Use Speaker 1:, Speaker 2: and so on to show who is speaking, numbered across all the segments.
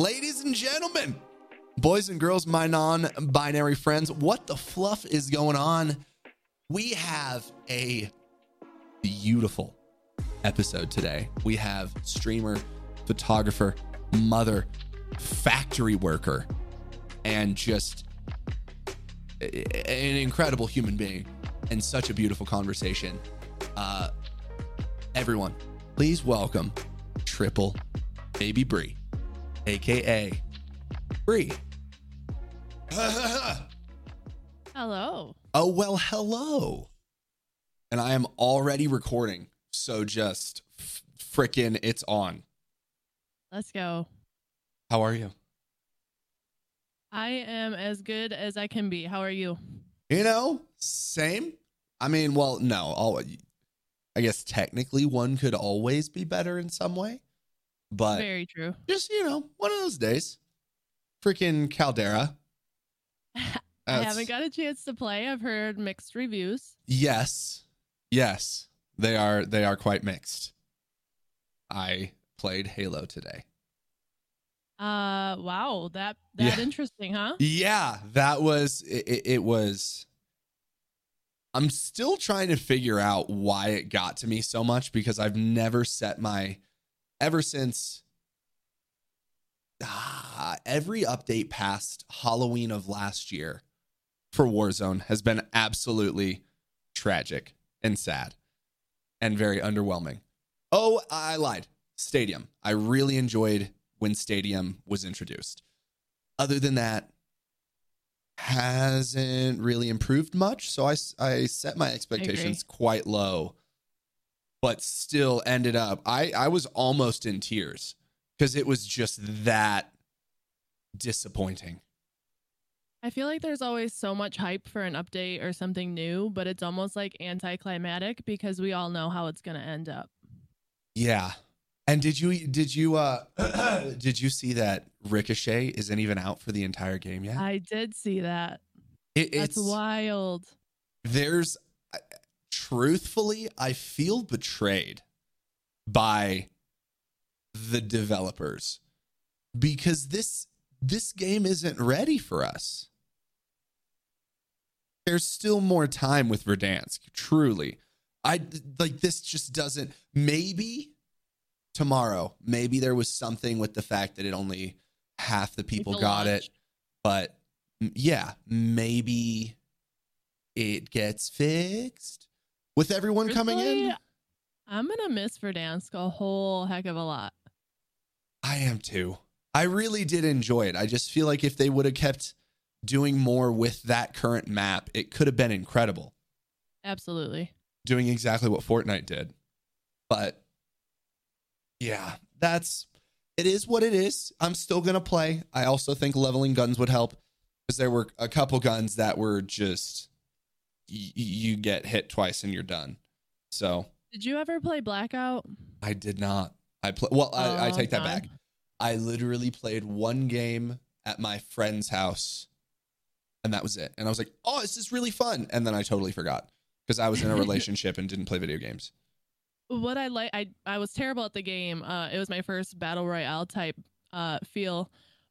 Speaker 1: Ladies and gentlemen, boys and girls, my non binary friends, what the fluff is going on? We have a beautiful episode today. We have streamer, photographer, mother, factory worker, and just an incredible human being and such a beautiful conversation. Uh, everyone, please welcome Triple Baby Brie, aka Brie.
Speaker 2: Hello.
Speaker 1: Oh, well, hello. And I am already recording. So just f- frickin' it's on.
Speaker 2: Let's go.
Speaker 1: How are you?
Speaker 2: I am as good as I can be. How are you?
Speaker 1: You know, same. I mean, well, no, all, I guess technically one could always be better in some way, but
Speaker 2: Very true.
Speaker 1: just, you know, one of those days. Freaking Caldera.
Speaker 2: I haven't got a chance to play. I've heard mixed reviews.
Speaker 1: Yes. Yes. They are they are quite mixed. I played Halo today.
Speaker 2: Uh wow, that that
Speaker 1: Yeah.
Speaker 2: interesting, huh?
Speaker 1: Yeah, that was it, it, it was I'm still trying to figure out why it got to me so much because I've never set my ever since ah, every update past Halloween of last year for Warzone has been absolutely tragic and sad and very underwhelming. Oh, I lied. Stadium. I really enjoyed when Stadium was introduced. Other than that, hasn't really improved much. So I, I set my expectations quite low, but still ended up, I, I was almost in tears because it was just that disappointing.
Speaker 2: I feel like there's always so much hype for an update or something new, but it's almost like anticlimactic because we all know how it's going to end up.
Speaker 1: Yeah. And did you did you uh did you see that Ricochet isn't even out for the entire game yet?
Speaker 2: I did see that.
Speaker 1: It,
Speaker 2: That's
Speaker 1: it's
Speaker 2: wild.
Speaker 1: there's truthfully I feel betrayed by the developers because this this game isn't ready for us. There's still more time with Verdansk, truly. I like this just doesn't maybe tomorrow, maybe there was something with the fact that it only half the people got
Speaker 2: launch.
Speaker 1: it, but mm, yeah, maybe it gets fixed with everyone coming in.
Speaker 2: I'm going to miss Verdansk a whole heck of a lot.
Speaker 1: I am too. I really did enjoy it. I just feel like if they would have kept doing more with that current map, it could have been incredible.
Speaker 2: Absolutely.
Speaker 1: Doing exactly what Fortnite did. But yeah, that's it is what it is. I'm still going to play. I also think leveling guns would help because there were a couple guns that were just y- you get hit twice and you're done. So,
Speaker 2: Did you ever play Blackout?
Speaker 1: I did not. I play. Well, I, I
Speaker 2: Oh,
Speaker 1: take that back. I literally played one game at my friend's house, and that was it. And I was like, "Oh, this is really fun," and then I totally forgot because I was in a relationship and didn't play video games.
Speaker 2: what I like, I I was terrible at the game. Uh, it was my first battle royale type uh feel,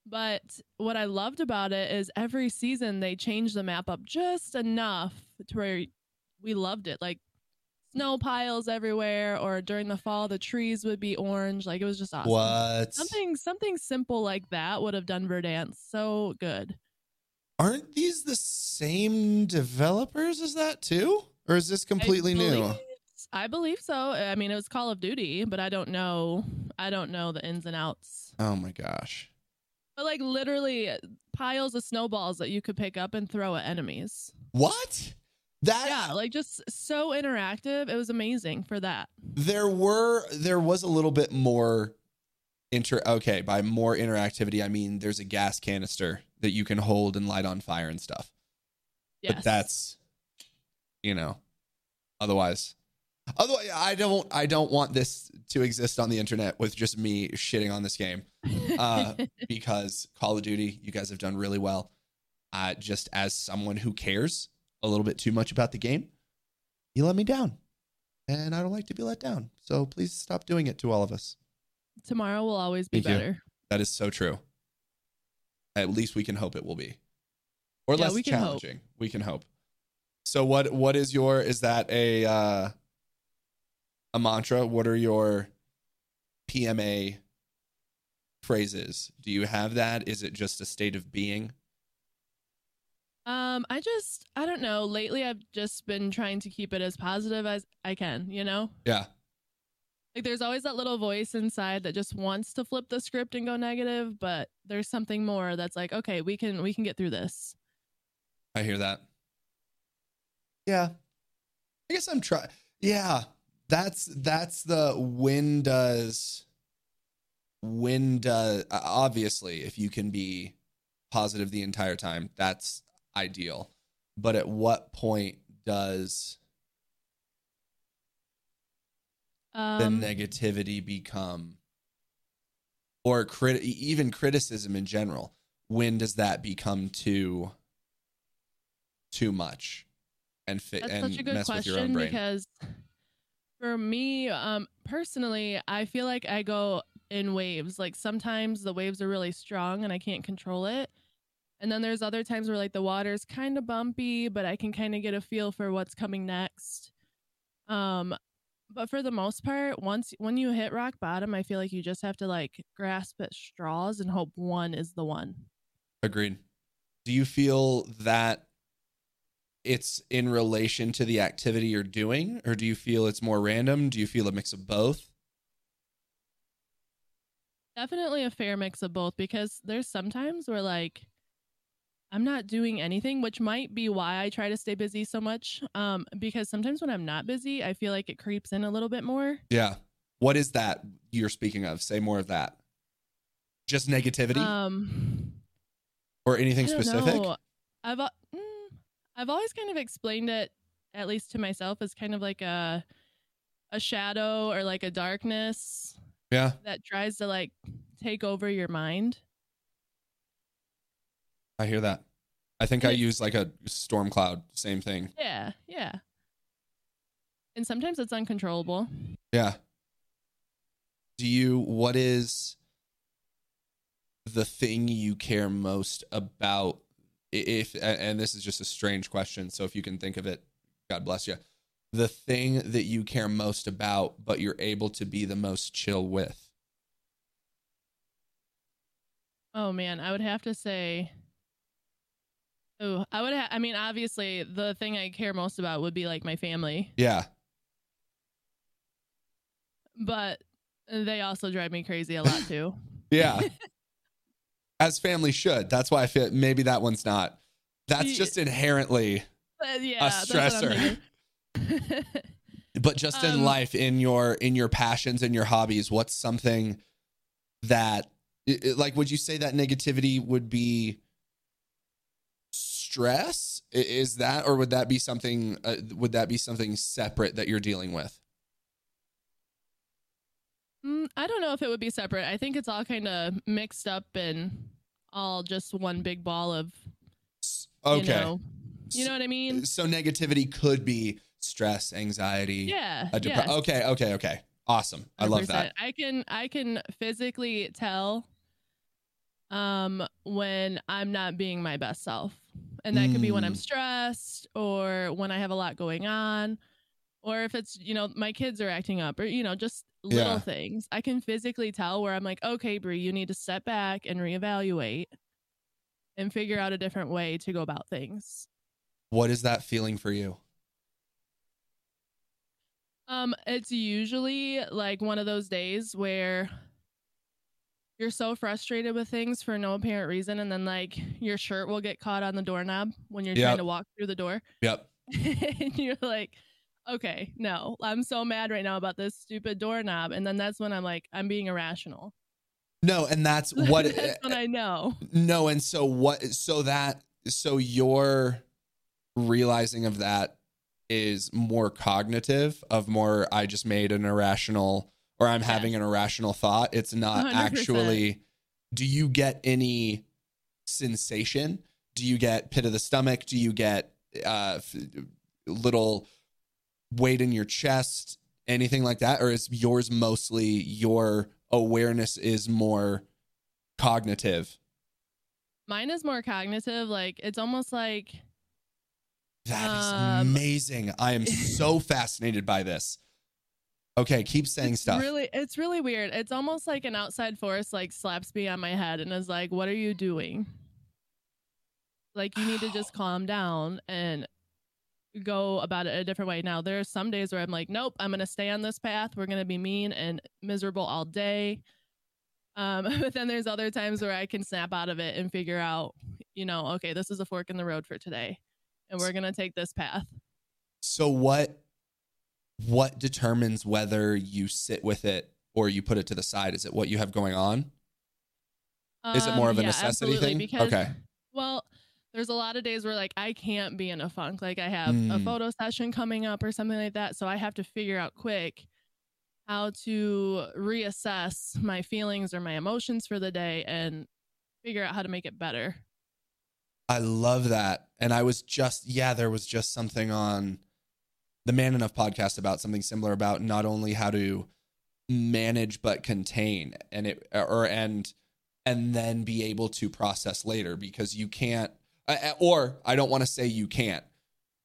Speaker 2: but what I loved about it is every season they changed the map up just enough to where we loved it. Like snow piles everywhere, or during the fall the trees would be orange. Like it was just awesome.
Speaker 1: What?
Speaker 2: Something something simple like that would have done Verdansk so good.
Speaker 1: Aren't these the same developers as that too, or is this completely new?
Speaker 2: I believe so. I mean, it was Call of Duty, but I don't know. I don't know the ins and outs.
Speaker 1: Oh my gosh.
Speaker 2: But like literally piles of snowballs that you could pick up and throw at enemies.
Speaker 1: What? That
Speaker 2: Yeah, like just so interactive. It was amazing for that.
Speaker 1: there were there was a little bit more inter okay by more interactivity i mean there's a gas canister that you can hold and light on fire and stuff
Speaker 2: Yes.
Speaker 1: but that's you know otherwise otherwise i don't i don't want this to exist on the internet with just me shitting on this game uh, because call of duty you guys have done really well uh, just as someone who cares a little bit too much about the game you let me down and i don't like to be let down so please stop doing it to all of us
Speaker 2: Tomorrow will always be
Speaker 1: Thank you.
Speaker 2: better.
Speaker 1: that is so true At least we can hope it will be. Or
Speaker 2: Yeah,
Speaker 1: less
Speaker 2: we can hope.
Speaker 1: challenging. We can hope. So what what is your is that a uh a mantra? What are your PMA phrases? Do you have that? Is it just a state of being?
Speaker 2: Um, I just I don't know. Lately I've just been trying to keep it as positive as I can, you know?
Speaker 1: Yeah.
Speaker 2: Like there's always that little voice inside that just wants to flip the script and go negative, but there's something more that's like, okay, we can we can get through this.
Speaker 1: I hear that. Yeah. I guess I'm trying. Yeah. That's that's the when does when does obviously if you can be positive the entire time, that's ideal. But at what point does the
Speaker 2: Um
Speaker 1: negativity become or crit- even criticism in general when does that become too too much and fit and
Speaker 2: such a good
Speaker 1: mess with your own brain
Speaker 2: because for me, um, personally, I feel like I go in waves. Like sometimes the waves are really strong and I can't control it. And then there's other times where like the water's kind of bumpy, but I can kind of get a feel for what's coming next. Um, but for the most part, once when you hit rock bottom, I feel like you just have to like grasp at straws and hope one is the one.
Speaker 1: agreed do you feel that it's in relation to the activity you're doing or do you feel it's more random do you feel a mix of both
Speaker 2: Definitely a fair mix of both because there's sometimes where like I'm not doing anything, which might be why I try to stay busy so much. Um, because sometimes when I'm not busy, I feel like it creeps in a little bit more.
Speaker 1: yeah what is that you're speaking of say more of that just negativity
Speaker 2: Um,
Speaker 1: or anything
Speaker 2: I don't
Speaker 1: specific
Speaker 2: know. I've I've always kind of explained it, at least to myself, as kind of like a a shadow or like a darkness
Speaker 1: yeah
Speaker 2: that tries to like take over your mind.
Speaker 1: i hear that i think i
Speaker 2: And
Speaker 1: use like a storm cloud same thing
Speaker 2: Yeah, yeah. And sometimes it's uncontrollable.
Speaker 1: Yeah. Do you, what is the thing you care most about? If, and this is just a strange question. So if you can think of it, God bless you. The thing that you care most about, but you're able to be the most chill with.
Speaker 2: Oh man, I would have to say. Oh, I would. Ha- I mean, obviously, the thing I care most about would be like my family,
Speaker 1: Yeah.
Speaker 2: but they also drive me crazy a lot too.
Speaker 1: Yeah. As family should. That's why I feel maybe that one's not. That's just inherently,
Speaker 2: But yeah, that's
Speaker 1: stressor. but just in
Speaker 2: Um,
Speaker 1: life in your in your passions and your hobbies what's something that like would you say that negativity would be stress is that or would that be something uh, would that be something separate that you're dealing with
Speaker 2: Mm, I don't know if it would be separate. I think it's all kind of mixed up and all just one big ball of.
Speaker 1: S-
Speaker 2: You
Speaker 1: okay
Speaker 2: know, you know what I mean?
Speaker 1: so negativity could be stress anxiety
Speaker 2: Yeah.
Speaker 1: a depre-
Speaker 2: yes.
Speaker 1: okay okay okay awesome i love
Speaker 2: 100%.
Speaker 1: that
Speaker 2: I can I can physically tell um when I'm not being my best self. And that could be when I'm
Speaker 1: Mm.
Speaker 2: stressed or when I have a lot going on or if it's, you know, my kids are acting up or you know, just little
Speaker 1: Yeah.
Speaker 2: things. I can physically tell where I'm like, "Okay, Brie, you need to step back and reevaluate and figure out a different way to go about things."
Speaker 1: what is that feeling for you
Speaker 2: Um, it's usually like one of those days where you're so frustrated with things for no apparent reason, and then like your shirt will get caught on the doorknob when you're
Speaker 1: Yep.
Speaker 2: trying to walk through the door,
Speaker 1: yep
Speaker 2: and you're like, "Okay, no, I'm so mad right now about this stupid doorknob," and then that's when I'm like, I'm being irrational.
Speaker 1: no and that's what
Speaker 2: that's when I know.
Speaker 1: No, and so what? So that so your realizing of that is more cognitive of more. I just made an irrational, or I'm having an irrational thought. It's not
Speaker 2: 100%.
Speaker 1: actually. Do you get any sensation? Do you get pit of the stomach? Do you get uh, little weight in your chest? Anything like that, or is yours mostly your awareness is more cognitive?
Speaker 2: Mine is more cognitive. Like it's almost like
Speaker 1: That is
Speaker 2: Um,
Speaker 1: amazing. I am so fascinated by this. Okay, keep saying
Speaker 2: it's
Speaker 1: stuff.
Speaker 2: Really, it's really weird. It's almost like an outside force like slaps me on my head and is like, "What are you doing?" Like you need to just calm down and go about it a different way. Now there are some days where I'm like, "Nope, I'm gonna stay on this path. We're gonna be mean and miserable all day." Um, but then there's other times where I can snap out of it and figure out, you know, okay, this is a fork in the road for today, and we're gonna take this path.
Speaker 1: so what what determines whether you sit with it or you put it to the side? Is it what you have going on? Is it more
Speaker 2: Um,
Speaker 1: of a
Speaker 2: yeah,
Speaker 1: necessity thing?
Speaker 2: Because,
Speaker 1: okay.
Speaker 2: Well, there's a lot of days where like I can't be in a funk. Like I have a
Speaker 1: Mm.
Speaker 2: photo session coming up or something like that. So I have to figure out quick how to reassess my feelings or my emotions for the day and figure out how to make it better.
Speaker 1: I love that. And I was just, yeah, there was just something on the Man Enough podcast about something similar about not only how to manage but contain and it or and and then be able to process later because you can't or I don't want to say you can't.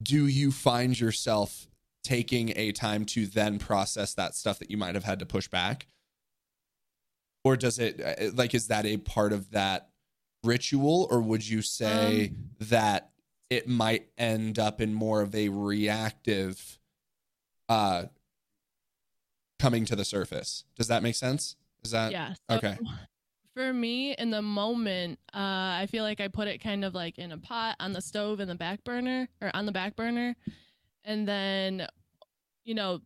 Speaker 1: Do you find yourself taking a time to then process that stuff that you might have had to push back? Or does it uh, like is that a part of that ritual or would you say that it might end up in more of a reactive uh coming to the surface does that make sense is that
Speaker 2: yeah. So
Speaker 1: okay.
Speaker 2: For me, in the moment, uh, I feel like I put it kind of like in a pot on the stove in the back burner or on the back burner. And then, you know,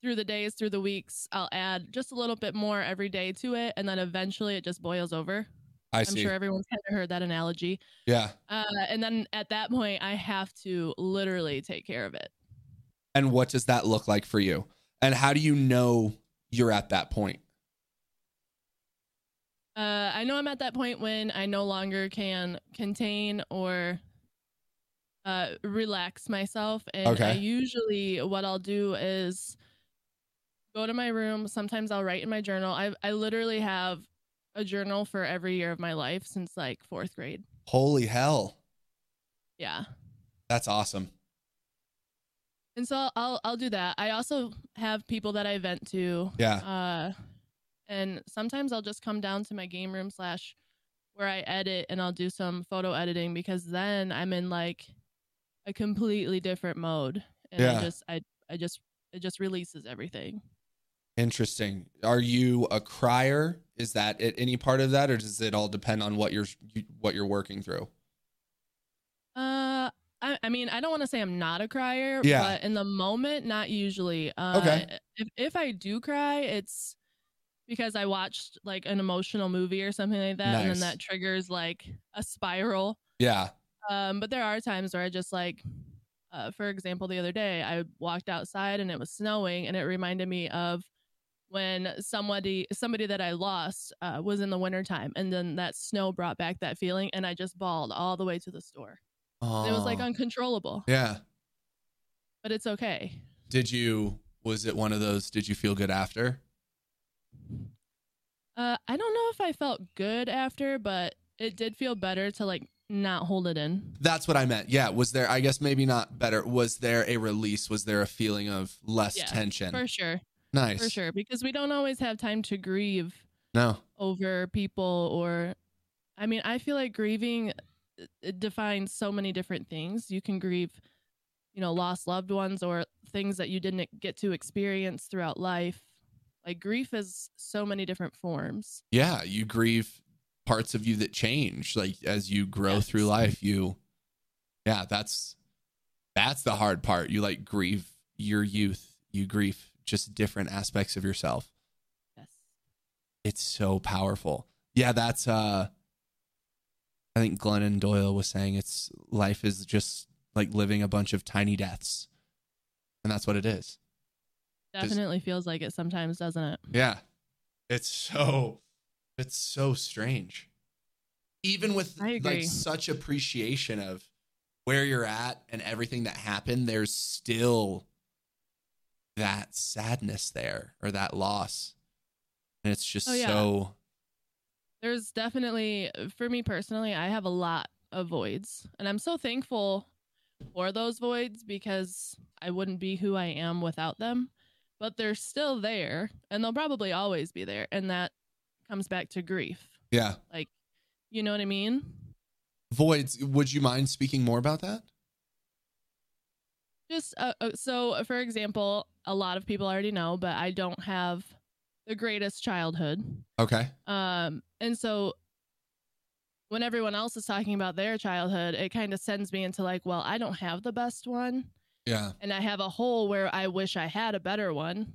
Speaker 2: through the days, through the weeks, I'll add just a little bit more every day to it. And then eventually it just boils over.
Speaker 1: i
Speaker 2: I'm sure everyone's kind of heard that analogy.
Speaker 1: yeah
Speaker 2: Uh, and then at that point, I have to literally take care of it.
Speaker 1: and what does that look like for you and how do you know you're at that point
Speaker 2: Uh, I know I'm at that point when I no longer can contain or uh, relax myself. And I usually, what I'll do is go to my room. Sometimes I'll write in my journal. I, I literally have a journal for every year of my life since like fourth grade.
Speaker 1: holy hell
Speaker 2: Yeah.
Speaker 1: that's awesome
Speaker 2: And so I'll I'll do that. I also have people that I vent to.
Speaker 1: yeah
Speaker 2: Uh, and sometimes I'll just come down to my game room slash where I edit and I'll do some photo editing because then I'm in like a completely different mode and
Speaker 1: Yeah.
Speaker 2: I just I I just it just releases everything.
Speaker 1: interesting are you a crier is that it, any part of that or does it all depend on what you're you, what you're working through
Speaker 2: Uh I, I mean, I don't want to say I'm not a crier,
Speaker 1: Yeah.
Speaker 2: but in the moment, not usually. Uh,
Speaker 1: Okay.
Speaker 2: If, if I do cry, it's because I watched like an emotional movie or something like that, and then that triggers like a spiral.
Speaker 1: yeah
Speaker 2: Um, but there are times where I just like, uh, for example, the other day I walked outside and it was snowing, and it reminded me of when somebody somebody that I lost uh, was in the wintertime, and then that snow brought back that feeling, and I just bawled all the way to the store. And it was like uncontrollable,
Speaker 1: yeah
Speaker 2: but it's okay.
Speaker 1: Did you was it one of those did you feel good after?
Speaker 2: Uh, I don't know if I felt good after, but it did feel better to like not hold it in.
Speaker 1: That's what I meant. Yeah, was there I guess maybe not better. Was there a release? Was there a feeling of less
Speaker 2: Yeah,
Speaker 1: tension?
Speaker 2: For sure,
Speaker 1: nice.
Speaker 2: for sure, because we don't always have time to grieve
Speaker 1: No.
Speaker 2: over people or I mean, I feel like grieving it- it defines so many different things. You can grieve, you know, lost loved ones or things that you didn't get to experience throughout life. Like grief is so many different forms.
Speaker 1: Yeah, you grieve parts of you that change like as you grow
Speaker 2: Yes.
Speaker 1: through life. You Yeah, that's that's the hard part. You like grieve your youth. You grieve just different aspects of yourself.
Speaker 2: Yes.
Speaker 1: It's so powerful. Yeah, that's uh I think Glennon Doyle was saying it's life is just like living a bunch of tiny deaths. And that's what it is.
Speaker 2: Definitely feels like it sometimes, doesn't it?
Speaker 1: Yeah. It's so it's so strange. Even with like such appreciation of where you're at and everything that happened, there's still that sadness there or that loss. And it's just
Speaker 2: Oh, yeah.
Speaker 1: so
Speaker 2: there's definitely for me personally, I have a lot of voids, and I'm so thankful for those voids because I wouldn't be who I am without them. But they're still there, and they'll probably always be there, and that comes back to grief.
Speaker 1: Yeah.
Speaker 2: Like, you know what I mean?
Speaker 1: Voids. Would you mind speaking more about that?
Speaker 2: Just uh, uh, so, for example, a lot of people already know, but I don't have the greatest childhood.
Speaker 1: Okay.
Speaker 2: Um, and so when everyone else is talking about their childhood, it kind of sends me into like, well, I don't have the best one.
Speaker 1: Yeah.
Speaker 2: And I have a hole where I wish I had a better one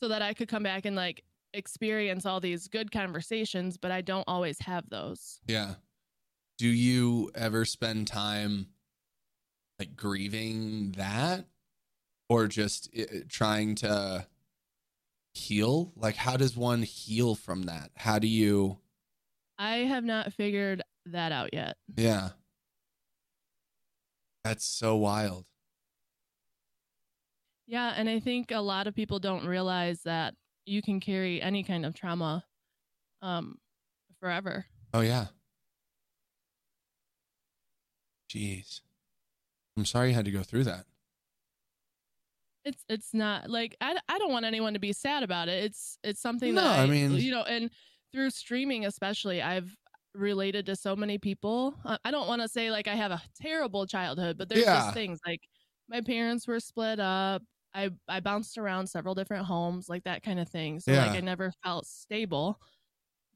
Speaker 2: so that I could come back and like experience all these good conversations, but I don't always have those.
Speaker 1: Yeah. Do you ever spend time like grieving that or just uh, trying to heal? Like, how does one heal from that? How do you?
Speaker 2: I have not figured that out yet.
Speaker 1: Yeah. That's so wild.
Speaker 2: Yeah. And I think a lot of people don't realize that you can carry any kind of trauma um, forever.
Speaker 1: Oh, yeah. Jeez. I'm sorry you had to go through that.
Speaker 2: it's it's not like I, I don't want anyone to be sad about it it's it's something
Speaker 1: No,
Speaker 2: that
Speaker 1: I
Speaker 2: I,
Speaker 1: mean-
Speaker 2: you know and through streaming especially i've related to so many people. Uh, i don't want to say like i have a terrible childhood but there's
Speaker 1: Yeah.
Speaker 2: just things like my parents were split up. I i bounced around several different homes like that kind of thing. So
Speaker 1: Yeah.
Speaker 2: like i never felt stable.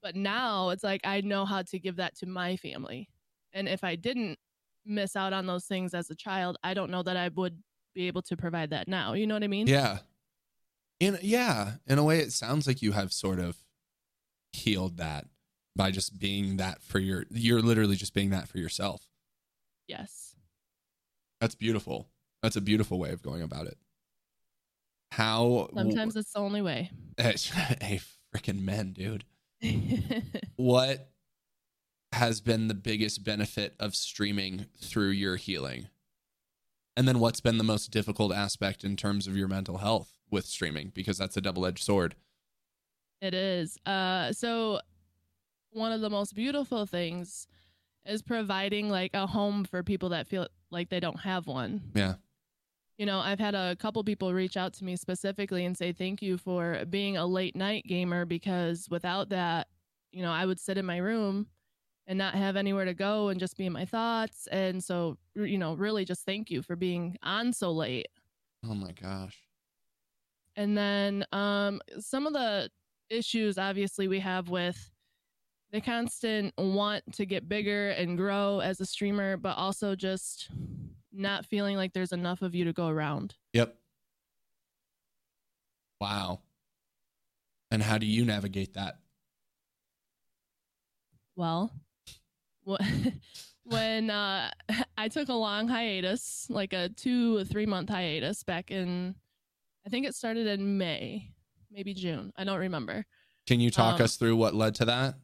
Speaker 2: But now it's like i know how to give that to my family. And if i didn't miss out on those things as a child i don't know that i would be able to provide that now. You know what i mean?
Speaker 1: Yeah. In yeah, in a way it sounds like you have sort of healed that by just being that for your you're literally just being that for yourself.
Speaker 2: Yes.
Speaker 1: That's beautiful. That's a beautiful way of going about it. How
Speaker 2: Sometimes it's the only way.
Speaker 1: hey freaking men, dude. What has been the biggest benefit of streaming through your healing? And then what's been the most difficult aspect in terms of your mental health with streaming because that's a double-edged sword.
Speaker 2: it is. Uh so one of the most beautiful things is providing like a home for people that feel like they don't have one.
Speaker 1: Yeah.
Speaker 2: You know, I've had a couple people reach out to me specifically and say thank you for being a late night gamer because without that, you know, I would sit in my room and not have anywhere to go and just be in my thoughts. And so, you know, really just thank you for being on so late.
Speaker 1: Oh my gosh.
Speaker 2: And then um, some of the issues, obviously, we have with the constant want to get bigger and grow as a streamer, but also just not feeling like there's enough of you to go around.
Speaker 1: Yep. Wow. And how do you navigate that?
Speaker 2: Well, when uh, I took a long hiatus, like a two or three month hiatus back in, I think it started in May, maybe June. I don't remember.
Speaker 1: Can you talk
Speaker 2: Um,
Speaker 1: us through what led to that?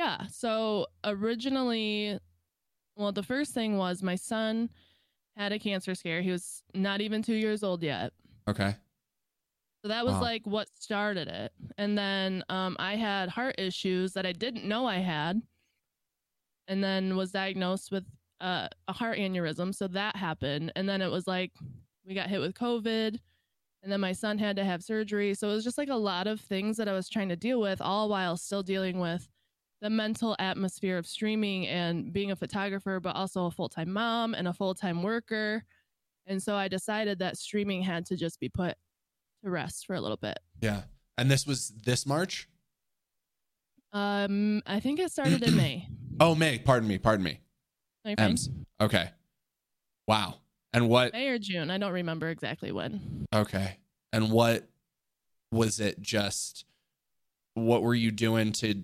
Speaker 2: Yeah. So originally, well, the first thing was my son had a cancer scare. He was not even two years old yet.
Speaker 1: Okay.
Speaker 2: So that was
Speaker 1: Wow.
Speaker 2: like what started it. And then um, I had heart issues that I didn't know I had, and then was diagnosed with uh, a heart aneurysm. So that happened. And then it was like we got hit with COVID, and then my son had to have surgery. So it was just like a lot of things that I was trying to deal with, all while still dealing with the mental atmosphere of streaming and being a photographer, but also a full time mom and a full time worker. And so I decided that streaming had to just be put to rest for a little bit.
Speaker 1: Yeah. And this was this March?
Speaker 2: Um, I think it started in May.
Speaker 1: Oh, May. Pardon me. Pardon me.
Speaker 2: No, you're fine.
Speaker 1: Ems. Okay. Wow. And what?
Speaker 2: May or June. I don't remember exactly when.
Speaker 1: Okay. And what was it just what were you doing to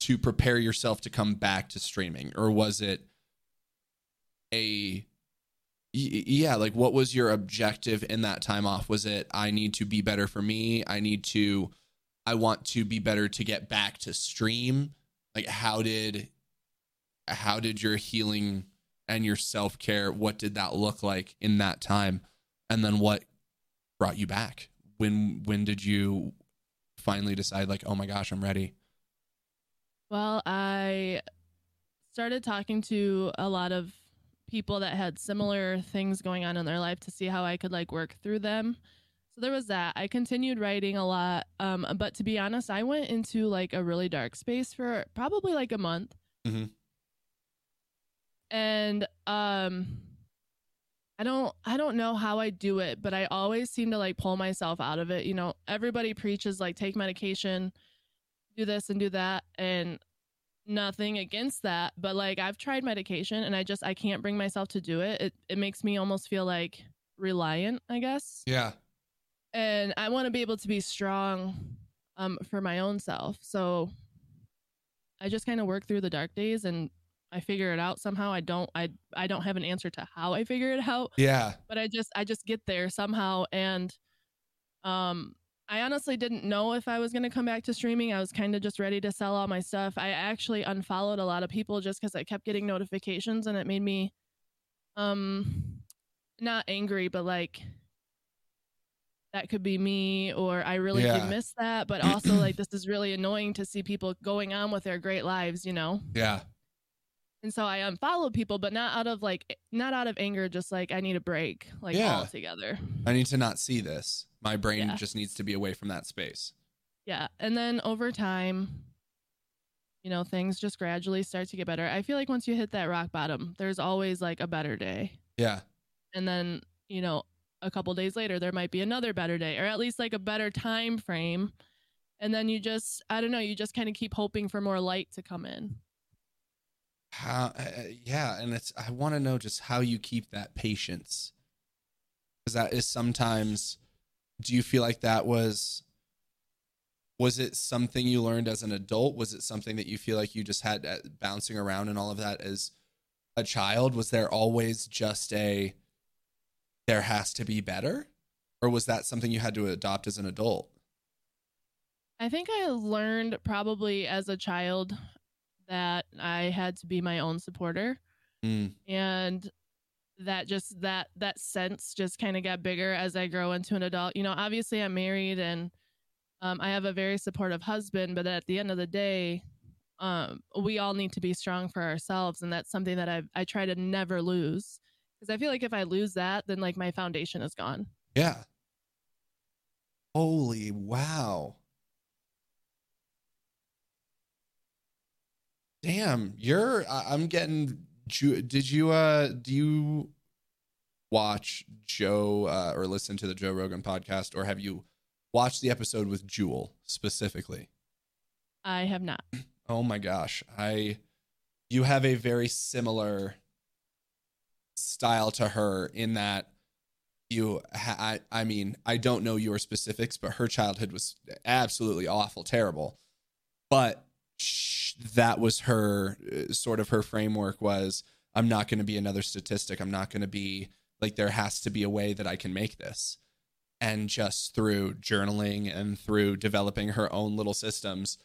Speaker 1: to prepare yourself to come back to streaming or was it a yeah, like what was your objective in that time off? Was it I need to be better for me? I need to I want to be better to get back to stream? Like how did how did your healing and your self-care what did that look like in that time? And then what brought you back? When when did you finally decide like, oh my gosh, I'm ready?
Speaker 2: Well, I started talking to a lot of people that had similar things going on in their life to see how I could like work through them. So there was that. I continued writing a lot. Um, but to be honest, I went into like a really dark space for probably like a month.
Speaker 1: Mm-hmm.
Speaker 2: And um I don't I don't know how I do it, but I always seem to like pull myself out of it. You know, everybody preaches like take medication, do this and do that and nothing against that, but like I've tried medication and I just I can't bring myself to do it. It it makes me almost feel like reliant, I guess.
Speaker 1: Yeah.
Speaker 2: And I want to be able to be strong um for my own self. So I just kind of work through the dark days and I figure it out somehow. I don't I I don't have an answer to how I figure it out,
Speaker 1: Yeah.
Speaker 2: but I just I just get there somehow and um I honestly didn't know if I was going to come back to streaming. I was kind of just ready to sell all my stuff. I actually unfollowed a lot of people just cuz I kept getting notifications and it made me um not angry but like that could be me or I really
Speaker 1: Yeah.
Speaker 2: did miss that, but also like this is really annoying to see people going on with their great lives, you know.
Speaker 1: Yeah.
Speaker 2: And so I unfollowed people, but not out of like not out of anger, just like I need a break, like
Speaker 1: Yeah.
Speaker 2: altogether.
Speaker 1: I need to not see this. My brain
Speaker 2: Yeah.
Speaker 1: just needs to be away from that space.
Speaker 2: Yeah. And then over time, you know, things just gradually start to get better. I feel like once you hit that rock bottom, there's always like a better day.
Speaker 1: Yeah.
Speaker 2: And then, you know, a couple days later there might be another better day or at least like a better time frame. And then you just I don't know, you just kind of keep hoping for more light to come in.
Speaker 1: How uh, yeah, and it's I want to know just how you keep that patience. Cuz that is sometimes do you feel like that was was it something you learned as an adult? Was it something that you feel like you just had uh, bouncing around and all of that as a child? Was there always just a there has to be better? Or was that something you had to adopt as an adult?
Speaker 2: I think I learned probably as a child that I had to be my own supporter
Speaker 1: Mm,
Speaker 2: and that just that that sense just kind of got bigger as I grow into an adult. You know, obviously I'm married and um, I have a very supportive husband, but at the end of the day, um, we all need to be strong for ourselves, and that's something that I I try to never lose because I feel like if I lose that, then like my foundation is gone.
Speaker 1: yeah. Holy wow. Damn, you're I'm getting did you uh do you watch Joe uh, or listen to the Joe Rogan podcast or have you watched the episode with Jewel specifically?
Speaker 2: I have not.
Speaker 1: Oh my gosh. I you have a very similar style to her in that you I, I mean, I don't know your specifics, but her childhood was absolutely awful, terrible. But that was her uh, sort of her framework was I'm not going to be another statistic. I'm not going to be like there has to be a way that I can make this. And just through journaling and through developing her own little systems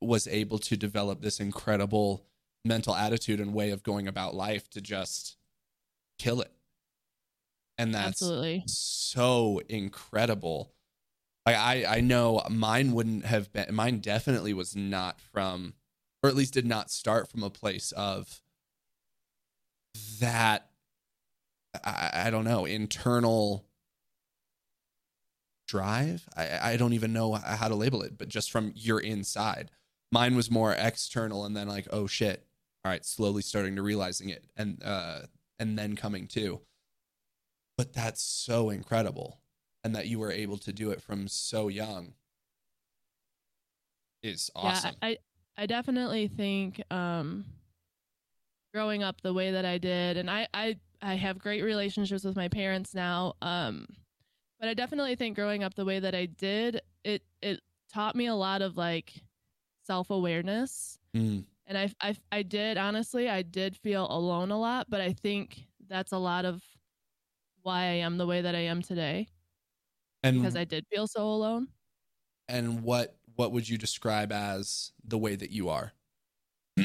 Speaker 1: was able to develop this incredible mental attitude and way of going about life to just kill it. And that's
Speaker 2: Absolutely.
Speaker 1: so incredible. Like I, I know mine wouldn't have been mine definitely was not from or at least did not start from a place of that I, I don't know, internal drive. I, I don't even know how to label it, but just from your inside. Mine was more external and then like, oh shit. All right, slowly starting to realizing it and uh and then coming to. But that's so incredible. And that you were able to do it from so young is awesome.
Speaker 2: Yeah, I I definitely think um growing up the way that I did and I I I have great relationships with my parents now um but I definitely think growing up the way that I did it it taught me a lot of like self-awareness.
Speaker 1: Mm,
Speaker 2: and I I I did honestly I did feel alone a lot but I think that's a lot of why I am the way that I am today.
Speaker 1: And
Speaker 2: because I did feel so alone.
Speaker 1: And what what would you describe as the way that you are?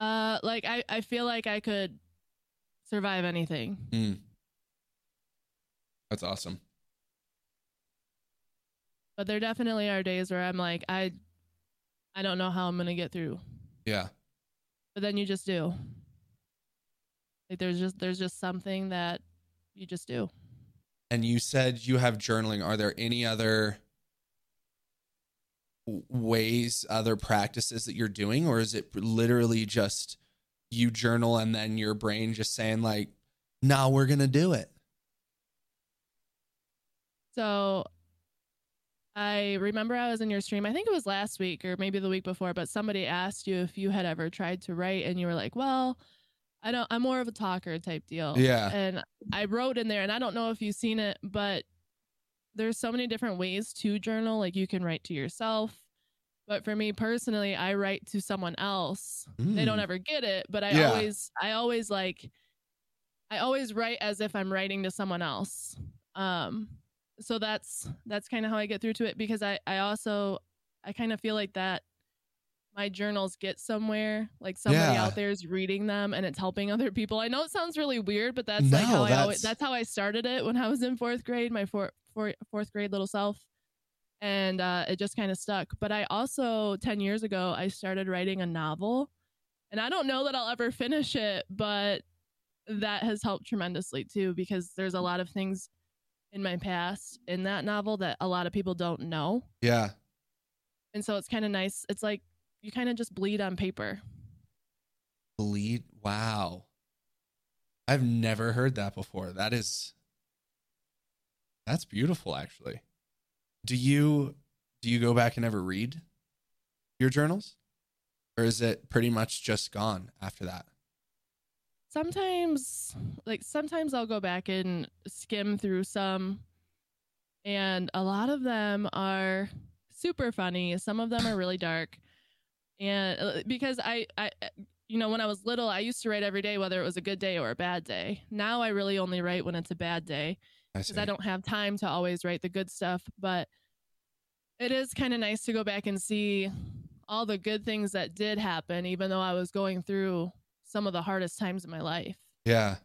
Speaker 2: Uh, like I, I feel like I could survive anything.
Speaker 1: Mm. That's awesome.
Speaker 2: But there definitely are days where I'm like, I I don't know how I'm gonna get through.
Speaker 1: Yeah.
Speaker 2: But then you just do. Like there's just there's just something that you just do.
Speaker 1: And you said you have journaling. Are there any other ways, other practices that you're doing, or is it literally just you journal and then your brain just saying like, "No, we're gonna do it"?
Speaker 2: So I remember I was in your stream. I think it was last week or maybe the week before, but somebody asked you if you had ever tried to write and you were like, "Well, I don't I'm more of a talker type deal."
Speaker 1: Yeah.
Speaker 2: And I wrote in there and I don't know if you've seen it, but there's so many different ways to journal. Like you can write to yourself. But for me personally, I write to someone else. They don't
Speaker 1: Mm.
Speaker 2: ever get it, but I
Speaker 1: Yeah.
Speaker 2: always I always like I always write as if I'm writing to someone else. Um so that's that's kind of how I get through to it because I I also I kind of feel like that my journals get somewhere like somebody
Speaker 1: Yeah.
Speaker 2: out there is reading them and it's helping other people. I know it sounds really weird, but that's like
Speaker 1: No,
Speaker 2: how I
Speaker 1: that's-
Speaker 2: always that's how I started it when I was in 4th grade, my four, four, fourth grade little self. And uh, it just kind of stuck. But I also 10 years ago I started writing a novel. And I don't know that I'll ever finish it, but that has helped tremendously too because there's a lot of things in my past in that novel that a lot of people don't know.
Speaker 1: Yeah.
Speaker 2: And so it's kind of nice. It's like you kind of just bleed on paper.
Speaker 1: Bleed. Wow. I've never heard that before. That is that's beautiful actually. Do you do you go back and ever read your journals? Or is it pretty much just gone after that?
Speaker 2: Sometimes like sometimes I'll go back and skim through some and a lot of them are super funny. Some of them are really dark. And uh, because I I you know, when I was little, I used to write every day whether it was a good day or a bad day. Now I really only write when it's a bad day.
Speaker 1: I
Speaker 2: because I don't have time to always write the good stuff. But it is kind of nice to go back and see all the good things that did happen, even though I was going through some of the hardest times in my life.
Speaker 1: Yeah.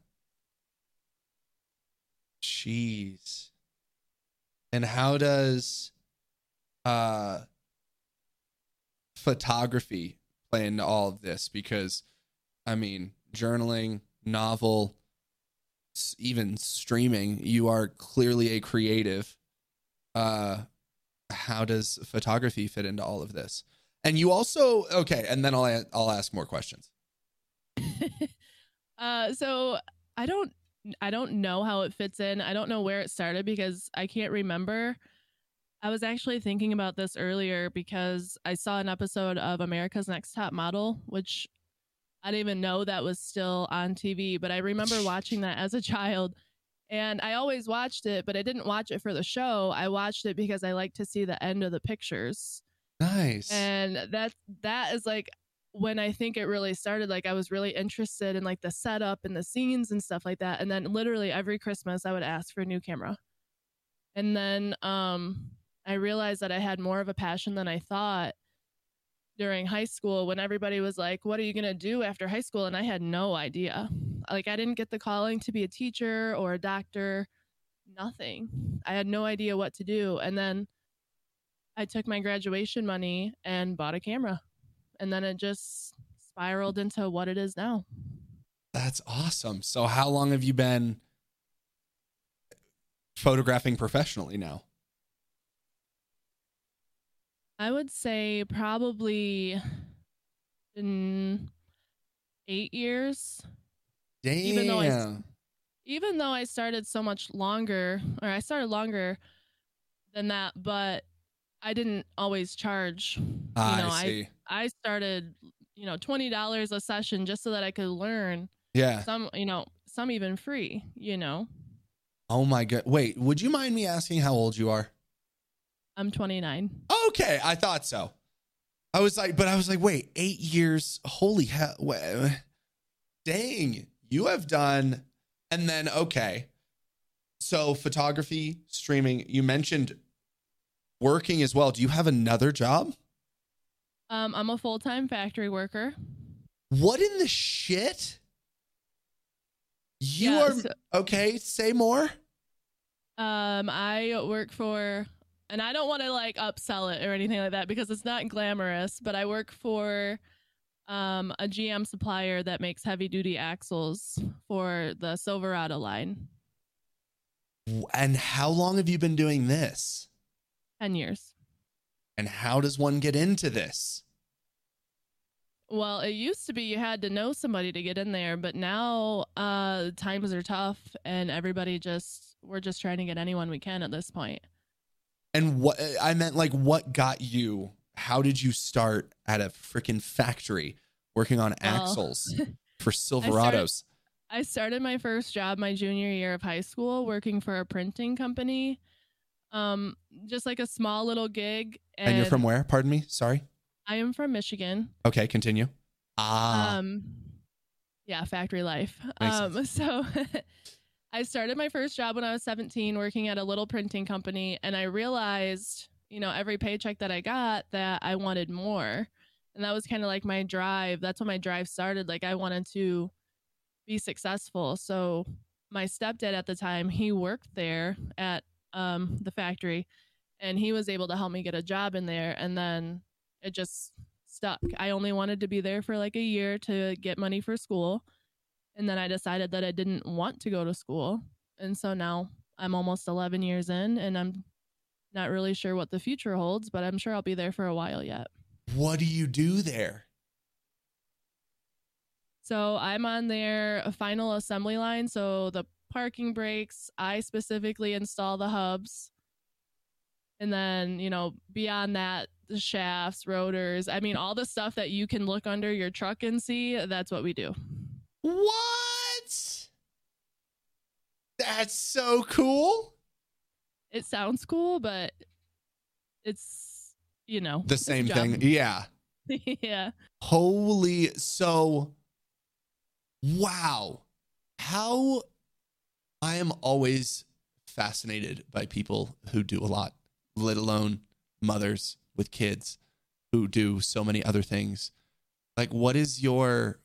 Speaker 1: Jeez. And how does uh photography play into all of this? Because I mean, journaling, novel, even streaming, you are clearly a creative. Uh how does photography fit into all of this? And you also okay, and then I'll I'll ask more questions.
Speaker 2: uh, so I don't, I don't know how it fits in. I don't know where it started because I can't remember. I was actually thinking about this earlier because I saw an episode of America's Next Top Model, which I didn't even know that was still on TV, but I remember watching that as a child. And I always watched it, but I didn't watch it for the show. I watched it because I like to see the end of the pictures
Speaker 1: Nice.
Speaker 2: and that that is like when i think it really started like i was really interested in like the setup and the scenes and stuff like that and then literally every christmas i would ask for a new camera and then um i realized that i had more of a passion than i thought during high school when everybody was like what are you going to do after high school and i had no idea like i didn't get the calling to be a teacher or a doctor nothing i had no idea what to do and then I took my graduation money and bought a camera. And then it just spiraled into what it is now.
Speaker 1: That's awesome. So, how long have you been photographing professionally now?
Speaker 2: I would say probably in eight years.
Speaker 1: Damn.
Speaker 2: Even though I- Even though I started so much longer, or I started longer than that, but I didn't always charge.
Speaker 1: Ah, I
Speaker 2: know, I-
Speaker 1: see.
Speaker 2: I started, you know, $20 a session just so that I could learn
Speaker 1: yeah.
Speaker 2: some, you know, some even free, you know.
Speaker 1: Oh my god. Wait, would you mind me asking how old you are?
Speaker 2: I'm 29.
Speaker 1: Okay, I thought so. I was like, but I was like, wait, eight years. Holy hell. wa- Dang. You have done, and then, okay. So, photography, streaming, you mentioned working as well. Do you have another job?
Speaker 2: Um, I'm a full time factory worker.
Speaker 1: What in the shit? You
Speaker 2: Yeah,
Speaker 1: are
Speaker 2: so-
Speaker 1: okay. Say more.
Speaker 2: Um, I work for and I don't want to like upsell it or anything like that because it's not glamorous, but I work for um, a GM supplier that makes heavy duty axles for the Silverado line.
Speaker 1: And how long have you been doing this?
Speaker 2: 10 years.
Speaker 1: And how does one get into this?
Speaker 2: Well, it used to be you had to know somebody to get in there, but now uh times are tough and everybody just we're just trying to get anyone we can at this point.
Speaker 1: And what I meant like what got you? How did you start at a freaking factory working on
Speaker 2: Well,
Speaker 1: axles for Silverados?
Speaker 2: I started my first job my junior year of high school working for a printing company. Um just like a small little gig
Speaker 1: And, you're from where? Pardon me. Sorry.
Speaker 2: I am from Michigan.
Speaker 1: Okay, continue. Ah,
Speaker 2: Um, yeah, factory life.
Speaker 1: Makes
Speaker 2: Um, so I started my first job when I was 17, working at a little printing company, and I realized, you know, every paycheck that I got that I wanted more, and that was kind of like my drive. That's when my drive started. Like I wanted to be successful. So my stepdad at the time, he worked there at um, the factory, and he was able to help me get a job in there, and then it just stuck. I only wanted to be there for like a year to get money for school. And then I decided that I didn't want to go to school. And so now I'm almost 11 years in and I'm not really sure what the future holds, but I'm sure I'll be there for a while yet.
Speaker 1: what do you do there?
Speaker 2: So I'm on their final assembly line. So the parking brakes, I specifically install the hubs. And then, you know, beyond that, the shafts, rotors, I mean, all the stuff that you can look under your truck and see, that's what we do.
Speaker 1: What? That's so cool.
Speaker 2: It sounds cool, but it's, you know,
Speaker 1: The same thing. Yeah.
Speaker 2: yeah.
Speaker 1: Holy so wow. How I am always fascinated by people who do a lot, let alone mothers with kids who do so many other things. Like what is your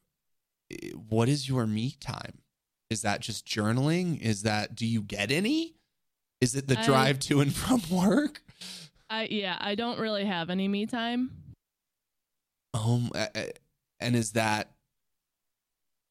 Speaker 1: what is your me time? Is that just journaling? Is that do you get any? Is it the
Speaker 2: I-
Speaker 1: drive to and from work?
Speaker 2: I, yeah, I don't really have any me time.
Speaker 1: Um, and is that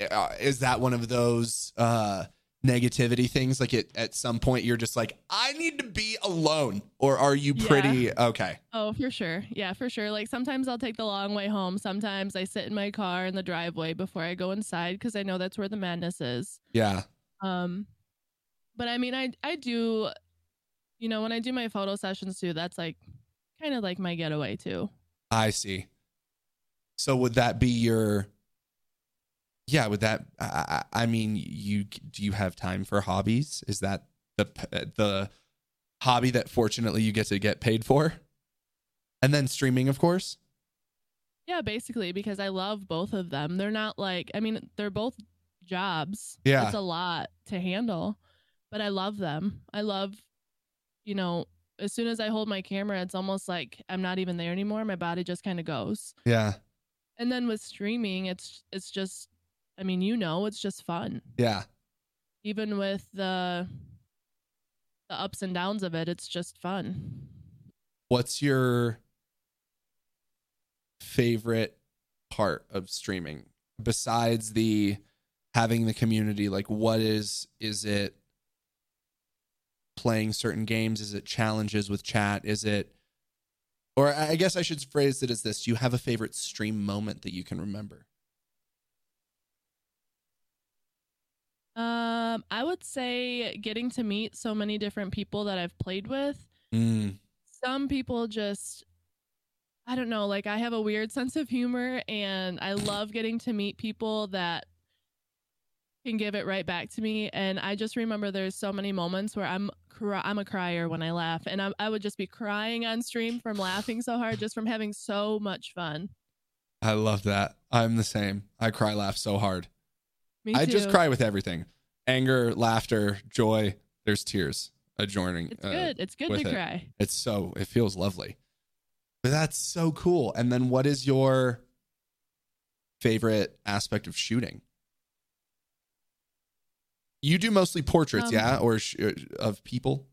Speaker 1: uh, that one of those uh negativity things? Like it at some point you're just like, I need to be alone, or are you
Speaker 2: Yeah.
Speaker 1: pretty okay?
Speaker 2: Oh, for sure. Yeah, for sure. Like sometimes I'll take the long way home. Sometimes I sit in my car in the driveway before I go inside because I know that's where the madness is.
Speaker 1: Yeah,
Speaker 2: Um, but I mean, I I do, you know, when I do my photo sessions too, that's like kind of like my getaway too.
Speaker 1: I see. So would that be your? Yeah, would that? I, I I mean, you do you have time for hobbies? Is that the uh, the hobby that fortunately you get to get paid for? And then streaming, of course.
Speaker 2: Yeah, basically because I love both of them. They're not like I mean, they're both jobs.
Speaker 1: Yeah.
Speaker 2: It's a lot to handle, but I love them. I love you know, as soon as I hold my camera, it's almost like I'm not even there anymore. My body just kind of goes.
Speaker 1: Yeah,
Speaker 2: And then with streaming, it's it's just I mean, you know, it's just fun.
Speaker 1: yeah.
Speaker 2: Even with the the ups and downs of it, it's just fun.
Speaker 1: what's your favorite part of streaming besides the having the community like what is is it playing certain games is it challenges with chat is it or i guess i should phrase it as this do you have a favorite stream moment that you can remember
Speaker 2: Um, I would say getting to meet so many different people that I've played with.
Speaker 1: mm,
Speaker 2: Some people just I don't know, like I have a weird sense of humor and I love getting to meet people that can give it right back to me. And I just remember there's so many moments where I'm cry- I'm a crier when I laugh. And I, I would just be crying on stream from laughing so hard just from having so much fun.
Speaker 1: i love that. I'm the same. I cry laugh so hard
Speaker 2: Me
Speaker 1: i
Speaker 2: too.
Speaker 1: just cry with everything anger laughter joy there's tears adjoining
Speaker 2: It's
Speaker 1: uh,
Speaker 2: good. It's good to
Speaker 1: it.
Speaker 2: cry.
Speaker 1: It's so it feels lovely. But that's so cool. And then what is your favorite aspect of shooting? You do mostly portraits,
Speaker 2: Um,
Speaker 1: yeah, or sh- uh, of people?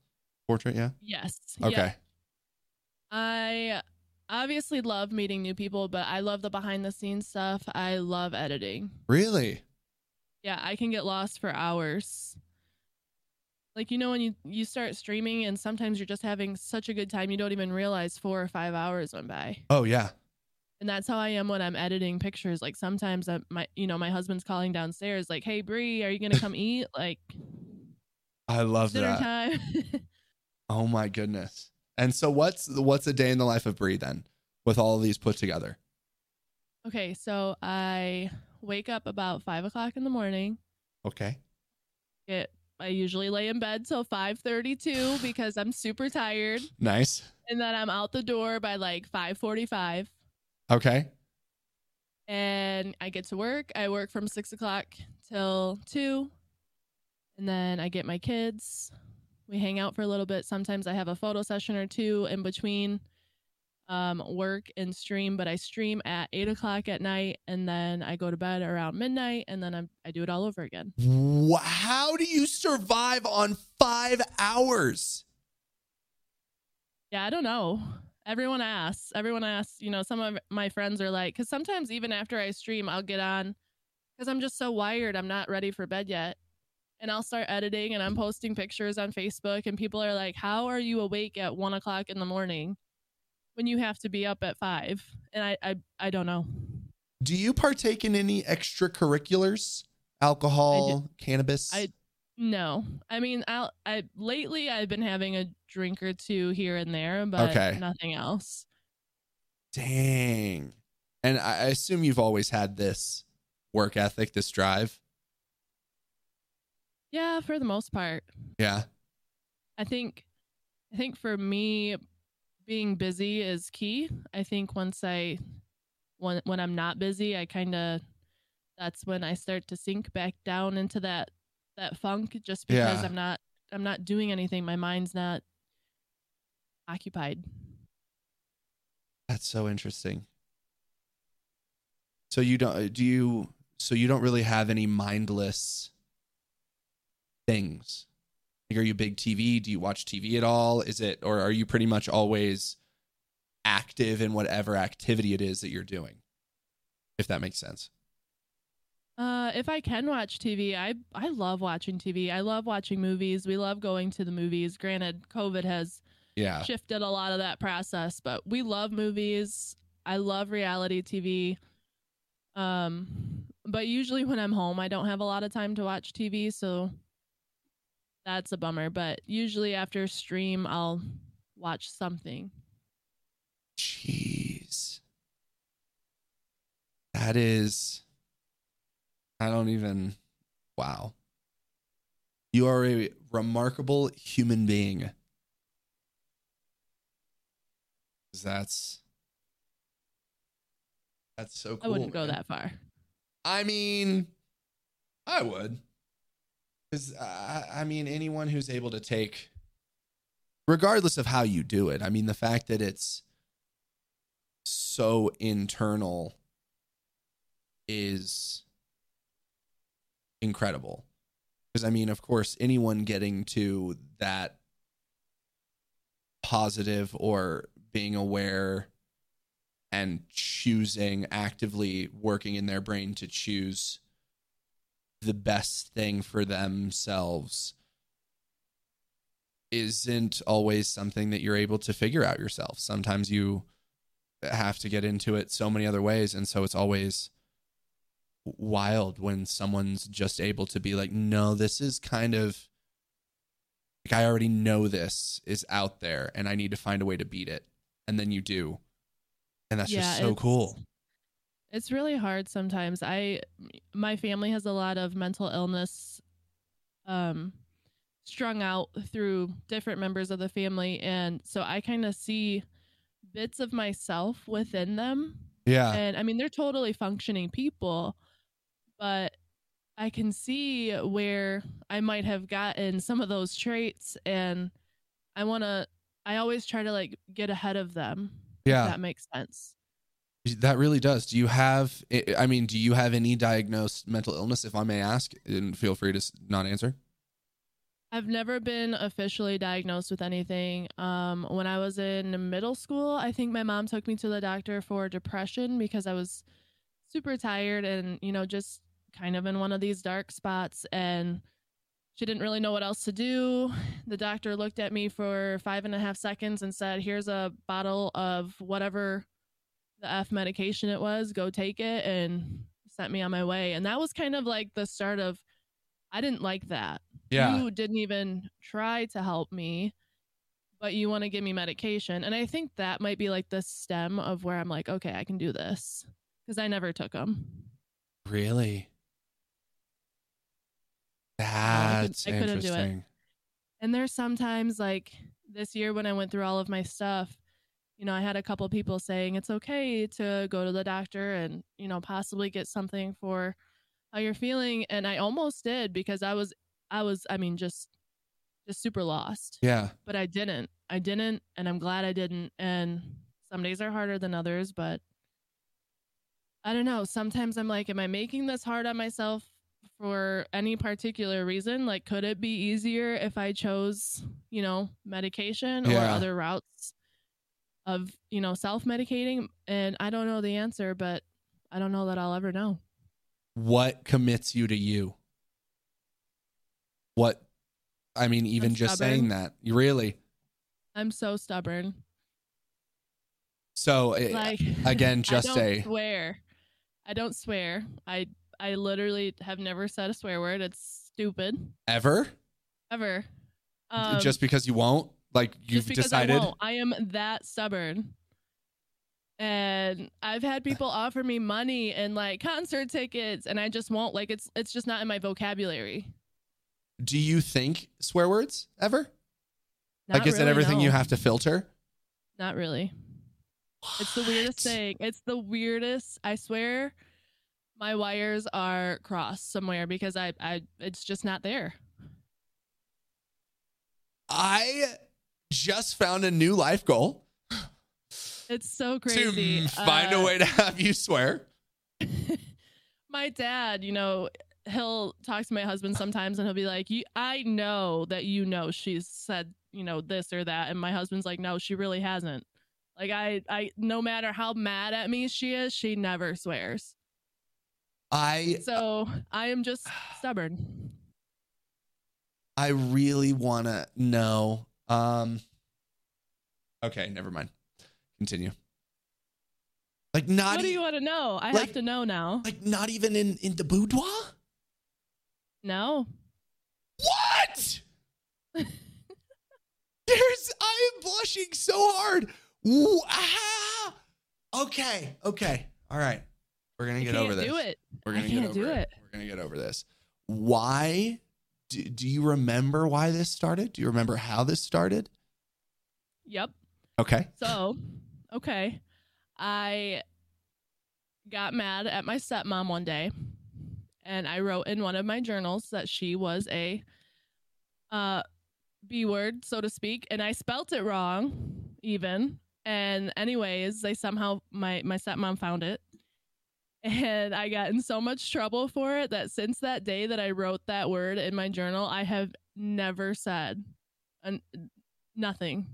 Speaker 1: Portrait, yeah.
Speaker 2: Yes.
Speaker 1: Okay.
Speaker 2: Yeah. I obviously love meeting new people, but I love the behind the scenes stuff. I love editing.
Speaker 1: Really?
Speaker 2: Yeah, I can get lost for hours. Like you know when you you start streaming and sometimes you're just having such a good time you don't even realize 4 or 5 hours went by.
Speaker 1: Oh yeah.
Speaker 2: And that's how I am when I'm editing pictures. Like sometimes I, my you know my husband's calling downstairs like, "Hey Brie, are you going to come eat?" Like
Speaker 1: I love
Speaker 2: dinner
Speaker 1: that.
Speaker 2: time.
Speaker 1: Oh my goodness. And so what's what's a day in the life of Brie then with all of these put together?
Speaker 2: okay, so I wake up about five o'clock in the morning.
Speaker 1: Okay.
Speaker 2: Get I usually lay in bed till five thirty two because I'm super tired,
Speaker 1: Nice.
Speaker 2: and then I'm out the door by like five forty five.
Speaker 1: Okay.
Speaker 2: and I get to work. I work from six o'clock till two, and then I get my kids. We hang out for a little bit. Sometimes I have a photo session or two in between um, work and stream, but I stream at eight o'clock at night, and then I go to bed around midnight, and then I'm, I do it all over again.
Speaker 1: How do you survive on five hours?
Speaker 2: Yeah, I don't know. Everyone asks. Everyone asks. You know, some of my friends are like, because sometimes even after I stream, I'll get on because I'm just so wired. I'm not ready for bed yet. And I'll start editing and I'm posting pictures on Facebook, and people are like, How are you awake at one o'clock in the morning when you have to be up at five? And I, I, I don't know.
Speaker 1: Do you partake in any extracurriculars? Alcohol, cannabis?
Speaker 2: I- No, I mean, I'll, I lately I've been having a drink or two here and there, but
Speaker 1: Okay.
Speaker 2: nothing else.
Speaker 1: Dang. And I I assume you've always had this work ethic, this drive.
Speaker 2: Yeah, for the most part.
Speaker 1: Yeah.
Speaker 2: I think I think for me being busy is key. I think once I when when I'm not busy, I kind of that's when I start to sink back down into that that funk just because
Speaker 1: Yeah.
Speaker 2: I'm not I'm not doing anything. My mind's not occupied.
Speaker 1: That's so interesting. So you don't uh, do you so you don't really have any mindless things. Like are you big TV? Do you watch TV at all? Is it or are you pretty much always active in whatever activity it is that you're doing? If that makes sense.
Speaker 2: Uh, if I can watch TV, I I love watching TV. I love watching movies. We love going to the movies. Granted, COVID has
Speaker 1: Yeah.
Speaker 2: shifted a lot of that process, but we love movies. I love reality TV. Um, but usually when I'm home, I don't have a lot of time to watch TV, so that's a bummer. But usually after stream, I'll watch something.
Speaker 1: Jeez. That is I don't even wow. You are a remarkable human being. That's that's so cool.
Speaker 2: I wouldn't go
Speaker 1: man.
Speaker 2: that far.
Speaker 1: I mean, I would. Because, uh, I mean, anyone who's able to take, regardless of how you do it, I mean, the fact that it's so internal is incredible. Because, I mean, of course, anyone getting to that positive or being aware and choosing actively working in their brain to choose the best thing for themselves isn't always something that you're able to figure out yourself. Sometimes you have to get into it so many other ways and so it's always wild when someone's just able to be like no this is kind of like I already know this is out there and I need to find a way to beat it. And then you do. And that's
Speaker 2: Yeah,
Speaker 1: just so cool
Speaker 2: It's really hard sometimes. I my family has a lot of mental illness um strung out through different members of the family and so I kind of see bits of myself within them.
Speaker 1: yeah
Speaker 2: And I mean they're totally functioning people, but I can see where I might have gotten some of those traits and I want to I always try to like get ahead of them.
Speaker 1: yeah
Speaker 2: that makes sense.
Speaker 1: That really does. Do you have? I- mean, do you have any diagnosed mental illness? If I may ask, and feel free to not answer.
Speaker 2: I've never been officially diagnosed with anything. Um, when I was in middle school, I think my mom took me to the doctor for depression because I was super tired and, you know, just kind of in one of these dark spots. And she didn't really know what else to do. The doctor looked at me for five and a half seconds and said, Here's a bottle of whatever the F medication it was. Go take it and sent me on my way. And that was kind of like the start of, I didn't like that
Speaker 1: Yeah.
Speaker 2: you didn't even try to help me but you want to give me medication and i think that might be like the stem of where i'm like okay i can do this because i never took them
Speaker 1: Really?
Speaker 2: I could-
Speaker 1: That's
Speaker 2: I couldn't do it.
Speaker 1: interesting.
Speaker 2: and there's sometimes like this year when i went through all of my stuff you know i had a couple people saying it's okay to go to the doctor and you know possibly get something for how you're feeling and i almost did because i was i was i mean just just super lost
Speaker 1: Yeah.
Speaker 2: but I didn't. I didn't, and I'm glad I didn't. And some days are harder than others, but I don't know. Sometimes I'm like, am I making this hard on myself for any particular reason? Like, could it be easier if I chose, you know, medication or
Speaker 1: Yeah.
Speaker 2: other routes of, you know, self medicating? And I don't know the answer, but I don't know that I'll ever know.
Speaker 1: What commits you to you? What? I mean, even
Speaker 2: I'm
Speaker 1: just
Speaker 2: stubborn.
Speaker 1: saying that, you really.
Speaker 2: I'm so stubborn.
Speaker 1: So eh,
Speaker 2: Like
Speaker 1: again, just
Speaker 2: I don't
Speaker 1: say
Speaker 2: swear. I don't swear. I I literally have never said a swear word. It's stupid.
Speaker 1: ever,
Speaker 2: Ever. Um,
Speaker 1: just because you won't. Like you've decided.
Speaker 2: I. I am that stubborn. And I've had people offer me money and like concert tickets and I just won't. Like it's it's just not in my vocabulary.
Speaker 1: Do you think swear words ever?
Speaker 2: Not
Speaker 1: like, is it
Speaker 2: really,
Speaker 1: everything you have to filter?
Speaker 2: Not really. It's the weirdest thing. It's the weirdest. I swear my wires are crossed somewhere because I I it's just not there.
Speaker 1: I just found a new life goal
Speaker 2: It's so crazy.
Speaker 1: to find a
Speaker 2: Uh,
Speaker 1: way to have you swear.
Speaker 2: my dad, you know, he'll talk to my husband sometimes and he'll be like, "You I know that you know she's said, you know, this or that." And my husband's like, "No, she really hasn't." Like I I no matter how mad at me she is, she never swears.
Speaker 1: I
Speaker 2: So, I am just stubborn.
Speaker 1: I really want to know. Um. Okay, never mind. Continue. Like not
Speaker 2: what do you want to know? I
Speaker 1: like-
Speaker 2: have to know now.
Speaker 1: like not even in in the boudoir.
Speaker 2: No.
Speaker 1: What? There's I am blushing so hard. Ooh, ah. Okay, okay, all right. We're gonna
Speaker 2: I
Speaker 1: get over this.
Speaker 2: do it.
Speaker 1: We're gonna get over
Speaker 2: do
Speaker 1: it.
Speaker 2: it.
Speaker 1: We're gonna get over this. Why? Do, do you remember why this started? Do you remember how this started?
Speaker 2: Yep.
Speaker 1: Okay.
Speaker 2: So, okay. I got mad at my stepmom one day and I wrote in one of my journals that she was a uh B word, so to speak, and I spelt it wrong even. And anyways, they somehow my my stepmom found it. And I got in so much trouble for it that since that day that I wrote that word in my journal, I have never said an, nothing.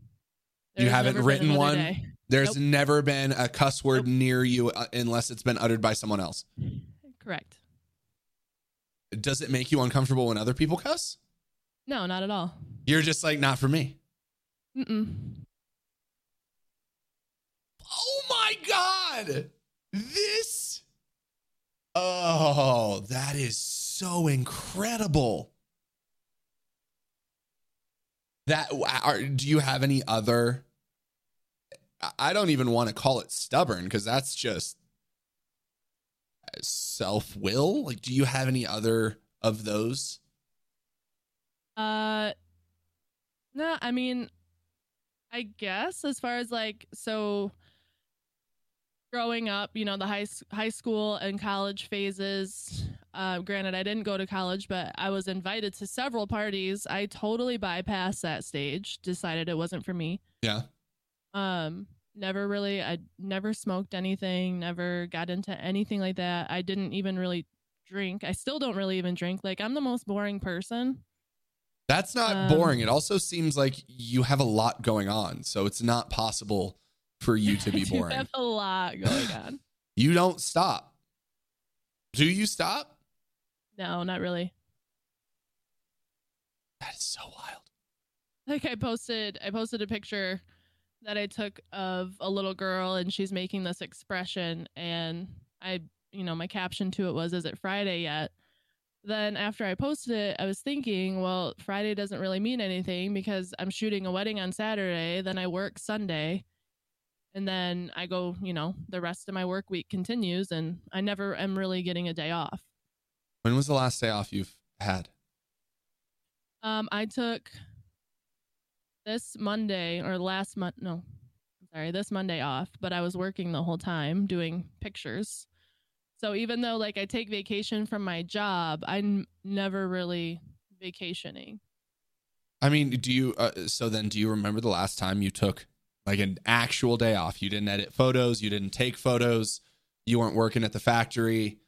Speaker 1: You haven't written one?
Speaker 2: day.
Speaker 1: There's
Speaker 2: Nope.
Speaker 1: never been a cuss word
Speaker 2: Nope.
Speaker 1: near you uh, unless it's been uttered by someone else.
Speaker 2: Correct.
Speaker 1: Does it make you uncomfortable when other people cuss?
Speaker 2: No, not at all.
Speaker 1: You're just like, not for me.
Speaker 2: Mm-mm.
Speaker 1: Oh my God. This. Oh, that is so incredible. That are, do you have any other? I- don't even want to call it stubborn because that's just self will. Like, do you have any other of those?
Speaker 2: Uh, no, I mean, I guess as far as like so growing up, you know, the high high school and college phases. Uh, granted, I didn't go to college, but I was invited to several parties. I totally bypassed that stage. Decided it wasn't for me.
Speaker 1: Yeah.
Speaker 2: Um, never really. I never smoked anything. Never got into anything like that. I didn't even really drink. I still don't really even drink. Like I'm the most boring person.
Speaker 1: That's not
Speaker 2: Um,
Speaker 1: boring. It also seems like you have a lot going on, so it's not possible for you to be
Speaker 2: do
Speaker 1: boring.
Speaker 2: have a lot going on.
Speaker 1: You don't stop. Do you stop?
Speaker 2: no, not really.
Speaker 1: That is so wild.
Speaker 2: Like I posted, I posted a picture that I took of a little girl, and she's making this expression, and I, you know, my caption to it was, "Is it Friday yet?" Then after I posted it, I was thinking, well, Friday doesn't really mean anything because I'm shooting a wedding on Saturday, then I work Sunday, and then I go, you know, the rest of my work week continues, and I never am really getting a day off.
Speaker 1: When was the last day off you've had?
Speaker 2: Um, I took this Monday or last month. No, sorry, this Monday off, but I was working the whole time doing pictures. So even though like I take vacation from my job, I'm never really vacationing.
Speaker 1: I mean, do you? Uh, so then, do you remember the last time you took like an actual day off? You didn't edit photos. You didn't take photos. You weren't working at the factory.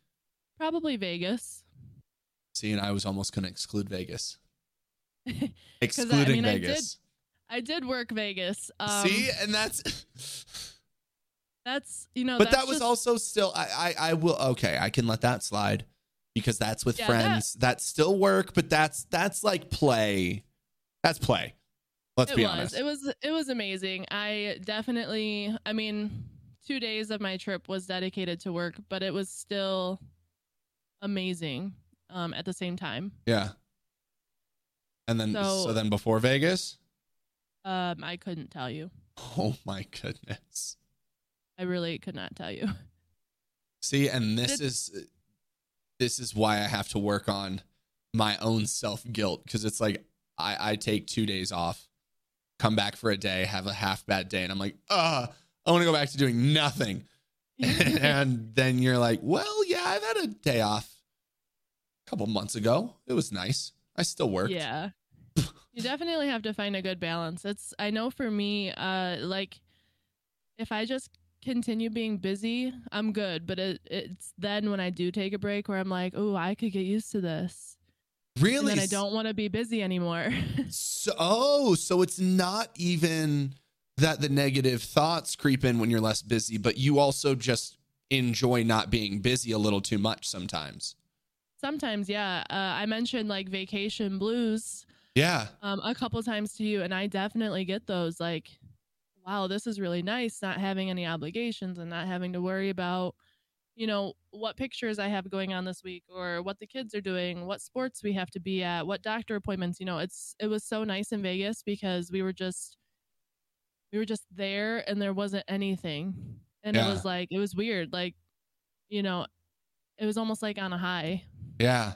Speaker 2: Probably Vegas.
Speaker 1: See, and I was almost going to exclude Vegas.
Speaker 2: I- I
Speaker 1: Excluding
Speaker 2: mean, I did-
Speaker 1: Vegas.
Speaker 2: I did work Vegas. Um,
Speaker 1: See, and that's.
Speaker 2: that's you know,
Speaker 1: but that was
Speaker 2: just-
Speaker 1: also still. I, I I will. Okay, I can let that slide because that's with
Speaker 2: Yeah,
Speaker 1: friends. that's still work, but that's that's like play. That's play. Let's
Speaker 2: it
Speaker 1: be
Speaker 2: was.
Speaker 1: honest.
Speaker 2: It was it was amazing. I definitely I mean, 2 days of my trip was dedicated to work, but it was still amazing um at the same time.
Speaker 1: yeah. And then so,
Speaker 2: So-
Speaker 1: then before Vegas.
Speaker 2: Um I couldn't tell you.
Speaker 1: Oh my goodness.
Speaker 2: I really could not tell you.
Speaker 1: See, and this
Speaker 2: Did-
Speaker 1: is this is why I have to work on my own self guilt because it's like I, I take two days off, come back for a day, have a half bad day, and I'm like, uh, I want to go back to doing nothing. and then you're like, well, yeah, I've had a day off a couple months ago. It was nice. I still worked.
Speaker 2: Yeah. you definitely have to find a good balance. It's I know for me, uh like if I just continue being busy, I'm good. But it, it's then when I do take a break where I'm like, oh, I could get used to this.
Speaker 1: Really?
Speaker 2: And I don't want to be busy anymore.
Speaker 1: So, oh, so it's not even that the negative thoughts creep in when you're less busy, but you also just enjoy not being busy a little too much sometimes.
Speaker 2: Sometimes, yeah. Uh, I mentioned like vacation blues
Speaker 1: Yeah.
Speaker 2: um, a couple times to you, and I definitely get those. Like, wow, this is really nice not having any obligations and not having to worry about, you know, what pictures I have going on this week or what the kids are doing, what sports we have to be at, what doctor appointments. You know, it's it was so nice in Vegas because we were just we were just there and there wasn't anything, and
Speaker 1: Yeah.
Speaker 2: it was like it was weird. Like, you know, it was almost like on a high.
Speaker 1: Yeah.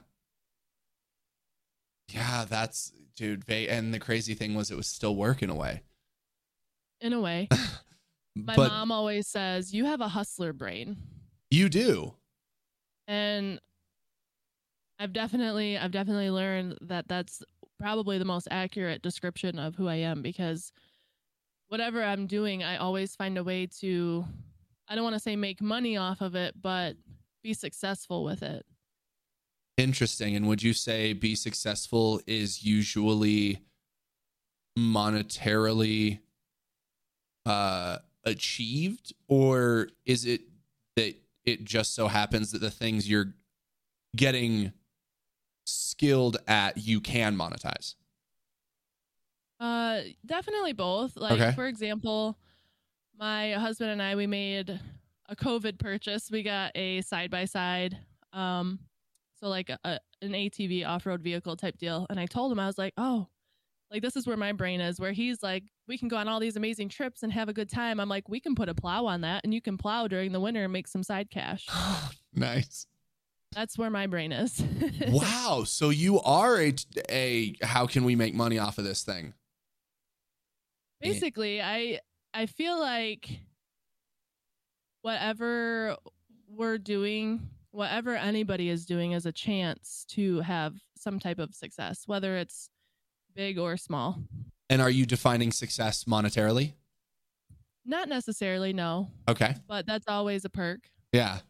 Speaker 1: Yeah, that's dude. And the crazy thing was, it was still working away.
Speaker 2: In a way, my
Speaker 1: but
Speaker 2: mom always says you have a hustler brain.
Speaker 1: You do.
Speaker 2: and i've definitely i've definitely learned that that's probably the most accurate description of who i am because whatever i'm doing i always find a way to i don't want to say make money off of it but be successful with it
Speaker 1: Interesting. And would you say be successful is usually monetarily uh achieved or is it that it just so happens that the things you're getting skilled at you can monetize?
Speaker 2: uh definitely both like
Speaker 1: Okay.
Speaker 2: for example my husband and i we made a covid purchase we got a side by side um so like a, a- an atv off-road vehicle type deal and i told him i was like oh like this is where my brain is where he's like we can go on all these amazing trips and have a good time i'm like we can put a plow on that and you can plow during the winter and make some side cash
Speaker 1: nice.
Speaker 2: that's where my brain is
Speaker 1: wow. So you are a, a how can we make money off of this thing?
Speaker 2: basically i i feel like whatever we're doing whatever anybody is doing is a chance to have some type of success whether it's big or small
Speaker 1: And are you defining success monetarily?
Speaker 2: not necessarily no
Speaker 1: Okay.
Speaker 2: but that's always a perk
Speaker 1: Yeah.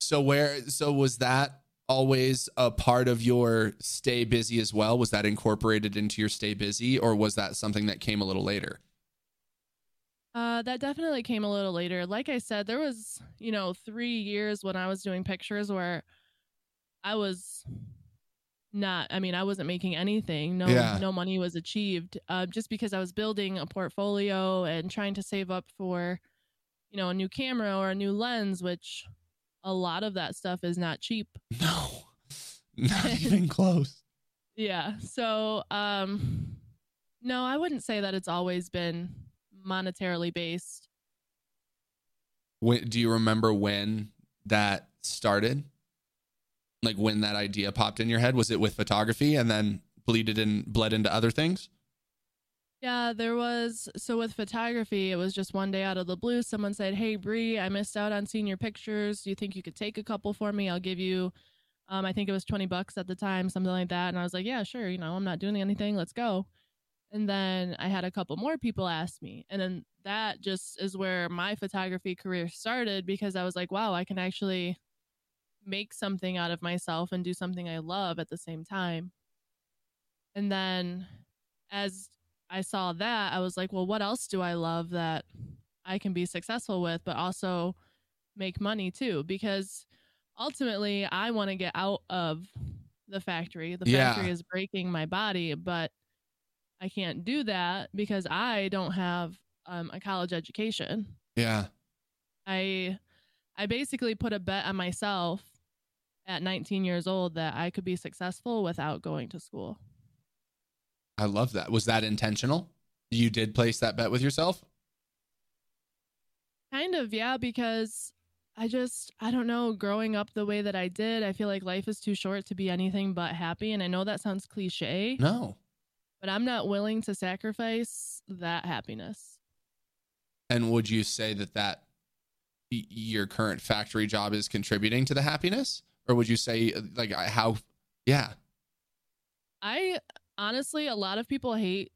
Speaker 1: So where so was that always a part of your stay busy as well? Was that incorporated into your stay busy or was that something that came a little later?
Speaker 2: Uh, that definitely came a little later. Like I said, there was, you know, three years when I was doing pictures where I was not i mean i wasn't making anything no
Speaker 1: Yeah.
Speaker 2: no money was achieved uh, just because i was building a portfolio and trying to save up for you know a new camera or a new lens which a lot of that stuff is not cheap
Speaker 1: No. Not even close.
Speaker 2: yeah so um no i wouldn't say that it's always been monetarily based
Speaker 1: When, do you remember when that started? Like when that idea popped in your head? Was it with photography and then bleeded and bled into other things?
Speaker 2: Yeah, there was. So with photography, it was just one day out of the blue. Someone said, "Hey, Brie, I missed out on seeing your pictures. Do you think you could take a couple for me? I'll give you, um, I think it was twenty bucks at the time, something like that." And I was like, "Yeah, sure. You know, I'm not doing anything. Let's go." And then I had a couple more people ask me, and then that just is where my photography career started because I was like, "Wow, I can actually make something out of myself and do something I love at the same time." And then as I saw that, I was like, well, what else do I love that I can be successful with, but also make money too? Because ultimately, I want to get out of the factory. The
Speaker 1: Yeah.
Speaker 2: factory is breaking my body, but I can't do that because I don't have um, a college education.
Speaker 1: Yeah.
Speaker 2: I I basically put a bet on myself at 19 years old that I could be successful without going to school.
Speaker 1: I love that. Was that intentional? You did place that bet with yourself?
Speaker 2: Kind of, yeah, because I just, I don't know, growing up the way that I did, I feel like life is too short to be anything but happy. And I know that sounds cliche,
Speaker 1: No.
Speaker 2: but I'm not willing to sacrifice that happiness.
Speaker 1: And would you say that that your current factory job is contributing to the happiness? Or would you say uh, like how yeah.
Speaker 2: I honestly, a lot of people hate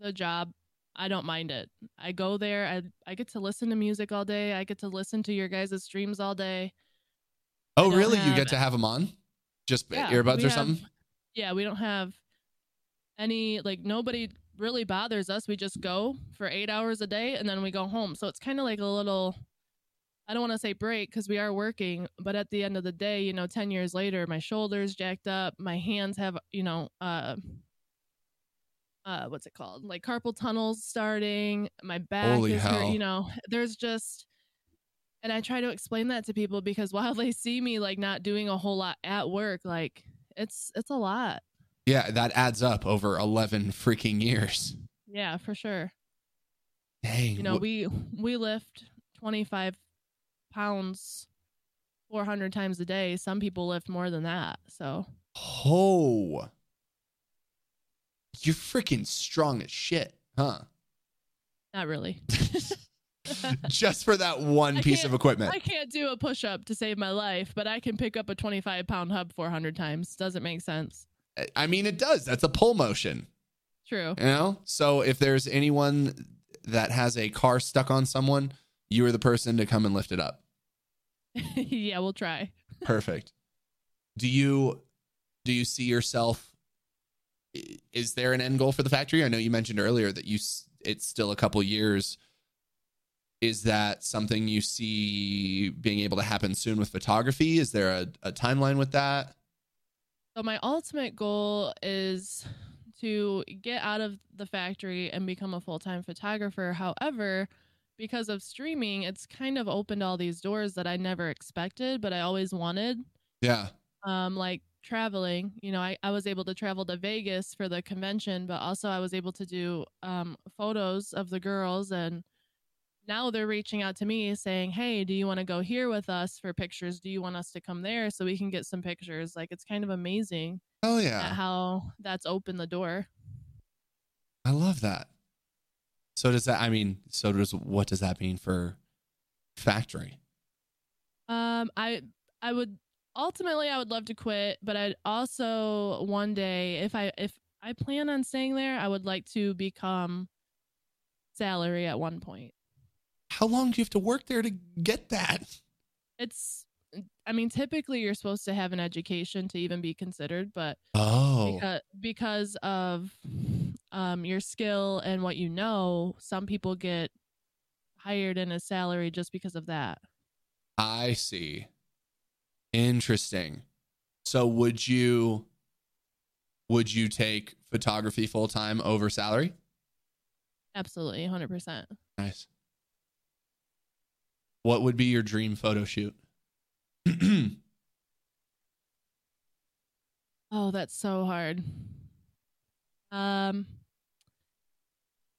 Speaker 2: the job. I don't mind it. I go there, I, I get to listen to music all day, I get to listen to your guys' streams all day.
Speaker 1: Oh, really? you get to have them on? Just
Speaker 2: Yeah,
Speaker 1: earbuds or
Speaker 2: have-
Speaker 1: something?
Speaker 2: Yeah, we don't have any like nobody really bothers us. We just go for eight hours a day and then we go home. So it's kind of like a little I don't want to say break because we are working, but at the end of the day, you know, 10 years later, my shoulders jacked up, my hands have, you know, uh uh what's it called? Like carpal tunnels starting, my back
Speaker 1: Holy
Speaker 2: is hurt, you know. There's just and I try to explain that to people because while they see me like not doing a whole lot at work, like it's it's a lot.
Speaker 1: Yeah, that adds up over 11 freaking years.
Speaker 2: Yeah, for sure.
Speaker 1: Dang.
Speaker 2: You know,
Speaker 1: wh-
Speaker 2: we we lift 25 pounds 400 times a day. Some people lift more than that. So,
Speaker 1: oh. You're freaking strong as shit, huh?
Speaker 2: not really.
Speaker 1: Just for that one
Speaker 2: I
Speaker 1: piece of equipment.
Speaker 2: I can't do a push up to save my life, but I can pick up a 25 pound hub 400 times. Doesn't make sense.
Speaker 1: I- I mean, it does. That's a pull motion.
Speaker 2: True.
Speaker 1: You know? So if there's anyone that has a car stuck on someone, you are the person to come and lift it up.
Speaker 2: yeah, we'll try.
Speaker 1: Perfect. Do you do you see yourself is there an end goal for the factory? I know you mentioned earlier that you it's still a couple years. Is that something you see being able to happen soon with photography? Is there a, a timeline with that?
Speaker 2: So my ultimate goal is to get out of the factory and become a full-time photographer. However, because of streaming, it's kind of opened all these doors that I never expected, but I always wanted.
Speaker 1: Yeah.
Speaker 2: Um, like traveling, you know, I, I was able to travel to Vegas for the convention, but also I was able to do um, photos of the girls and now they're reaching out to me saying, Hey, do you want to go here with us for pictures? Do you want us to come there so we can get some pictures? Like it's kind of amazing
Speaker 1: Oh yeah.
Speaker 2: how that's opened the door.
Speaker 1: I love that. So does that I mean, so does what does that mean for factory?
Speaker 2: Um, I I would ultimately I would love to quit, but I'd also one day if I if I plan on staying there, I would like to become salary at one point.
Speaker 1: How long do you have to work there to get that?
Speaker 2: It's I mean, typically you're supposed to have an education to even be considered, but
Speaker 1: Oh,
Speaker 2: because because of um your skill and what you know, some people get hired in a salary just because of that.
Speaker 1: I see. Interesting. So would you would you take photography full time over salary?
Speaker 2: Absolutely, 100%.
Speaker 1: Nice. What would be your dream photo shoot?
Speaker 2: Oh, that's so hard. Um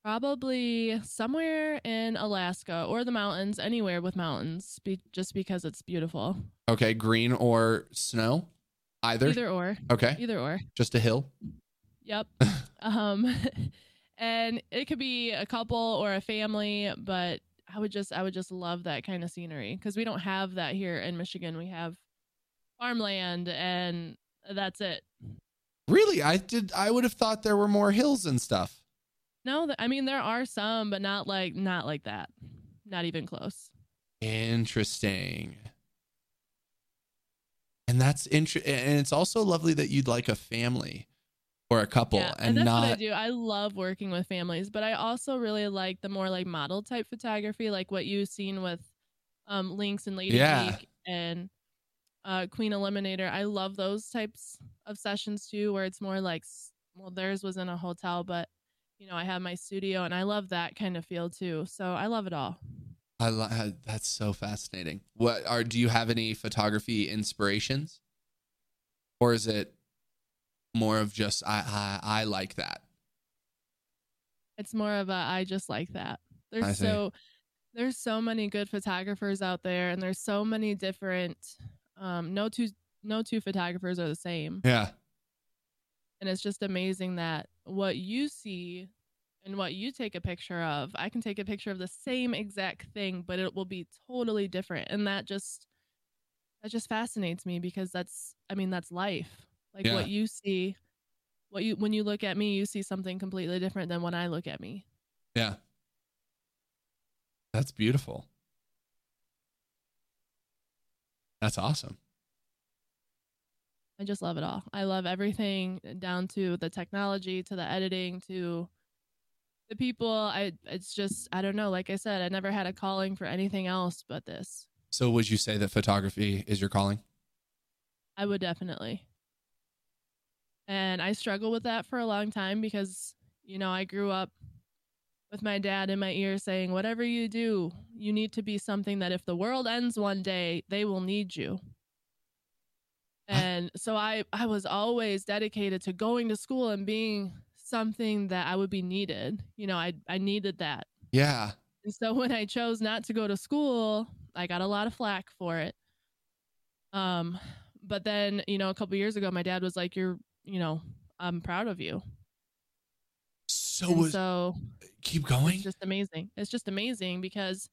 Speaker 2: probably somewhere in Alaska or the mountains, anywhere with mountains, be- just because it's beautiful.
Speaker 1: okay, green or snow? Either.
Speaker 2: Either or.
Speaker 1: Okay.
Speaker 2: Either or.
Speaker 1: Just a hill.
Speaker 2: Yep. um and it could be a couple or a family, but I would just I would just love that kind of scenery cuz we don't have that here in Michigan. We have farmland and that's it.
Speaker 1: Really? I did I would have thought there were more hills and stuff.
Speaker 2: No, th- I mean there are some, but not like not like that. Not even close.
Speaker 1: Interesting. And that's interesting. And it's also lovely that you'd like a family or a couple
Speaker 2: yeah,
Speaker 1: and,
Speaker 2: that's what I do. I love working with families, but I also really like the more like model type photography, like what you've seen with um Lynx and Lady
Speaker 1: Yeah.
Speaker 2: Geek and uh Queen Eliminator. I love those types of sessions too, where it's more like well, theirs was in a hotel, but you know, I have my studio and I love that kind of feel too. So I love it all.
Speaker 1: I love that's so fascinating. What are do you have any photography inspirations? Or is it more of just I I, I like that?
Speaker 2: It's more of a I just like that. There's so there's so many good photographers out there and there's so many different um no two no two photographers are the same.
Speaker 1: Yeah.
Speaker 2: And it's just amazing that what you see and what you take a picture of, I can take a picture of the same exact thing, but it will be totally different. And that just that just fascinates me because that's I mean that's life. Like
Speaker 1: Yeah.
Speaker 2: what you see what you when you look at me, you see something completely different than when I look at me.
Speaker 1: Yeah. That's beautiful. That's awesome.
Speaker 2: I just love it all. I love everything down to the technology, to the editing, to the people. I it's just I don't know. Like I said, I never had a calling for anything else but this.
Speaker 1: So would you say that photography is your calling?
Speaker 2: I would definitely. And I struggled with that for a long time because, you know, I grew up with my dad in my ear saying, whatever you do, you need to be something that if the world ends one day, they will need you. And so I, I was always dedicated to going to school and being something that I would be needed. You know, I, I needed that.
Speaker 1: Yeah.
Speaker 2: And so when I chose not to go to school, I got a lot of flack for it. Um, but then, you know, a couple years ago, my dad was like, "You're, you know, I'm proud of you."
Speaker 1: So was
Speaker 2: so
Speaker 1: keep going.
Speaker 2: it's just amazing. It's just amazing because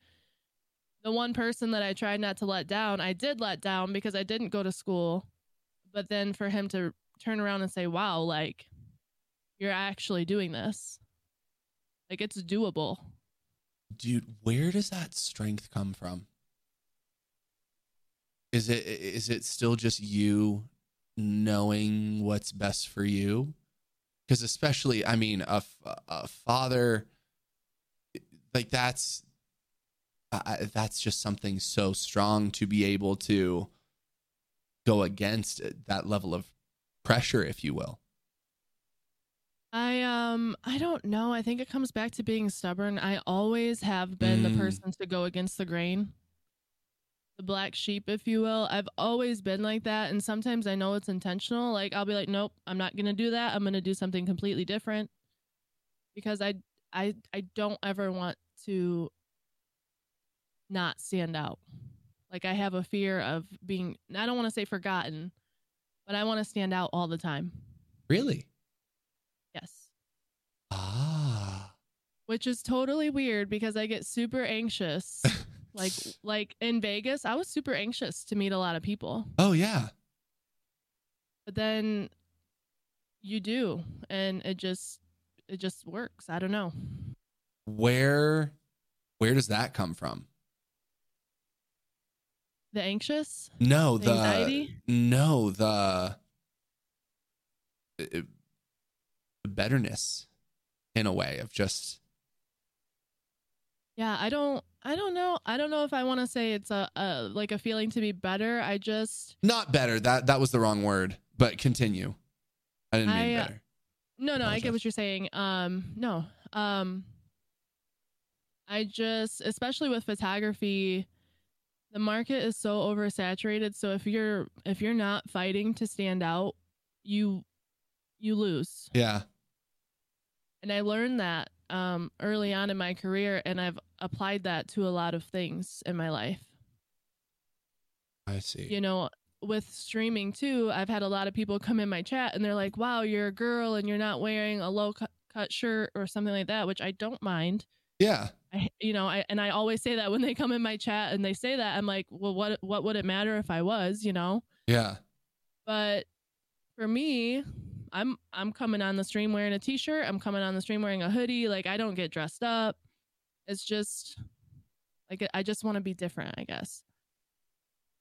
Speaker 2: the one person that I tried not to let down, I did let down because I didn't go to school. But then for him to turn around and say, "Wow, like you're actually doing this. Like it's doable."
Speaker 1: Dude, where does that strength come from? Is it is it still just you knowing what's best for you? Because especially, I mean, a, a father like that's I- that's just something so strong to be able to go against that level of pressure, if you will.
Speaker 2: I um I don't know. I think it comes back to being stubborn. I always have been the
Speaker 1: Mm.
Speaker 2: person to go against the grain. The black sheep, if you will. I've always been like that and sometimes I know it's intentional. Like I'll be like, "Nope, I'm not going to do that. I'm going to do something completely different." Because I I I don't ever want to not stand out. Like I have a fear of being I don't want to say forgotten, but I want to stand out all the time.
Speaker 1: Really?
Speaker 2: Yes.
Speaker 1: Ah.
Speaker 2: which is totally weird because I get super anxious. like like in Vegas, I was super anxious to meet a lot of people.
Speaker 1: Oh yeah.
Speaker 2: But then you do and it just it just works. I don't know.
Speaker 1: Where where does that come from?
Speaker 2: The anxious?
Speaker 1: No,
Speaker 2: The
Speaker 1: the
Speaker 2: anxiety?
Speaker 1: no the uh, the betterness in a way of just
Speaker 2: Yeah, I don't I don't know. I don't know if I want to say it's a, a like a feeling to be better. I just
Speaker 1: not better. That that was the wrong word. But continue. I didn't mean
Speaker 2: I, uh,
Speaker 1: better.
Speaker 2: No, no, I get what you're saying. Um, no. Um I just especially with photography, the market is so oversaturated. So if you're if you're not fighting to stand out, you you lose.
Speaker 1: Yeah.
Speaker 2: And I learned that um early on in my career and I've applied that to a lot of things in my life.
Speaker 1: I see.
Speaker 2: you know, with streaming too, I've had a lot of people come in my chat and they're like, "Wow, you're a girl and you're not wearing a low cut, cut shirt or something like that," which I don't mind.
Speaker 1: Yeah.
Speaker 2: I, you know, I and I always say that when they come in my chat and they say that, I'm like, "Well, what what would it matter if I was?" You know.
Speaker 1: Yeah.
Speaker 2: But for me, I'm I'm coming on the stream wearing a t-shirt. I'm coming on the stream wearing a hoodie. Like I don't get dressed up. It's just like I just want to be different, I guess.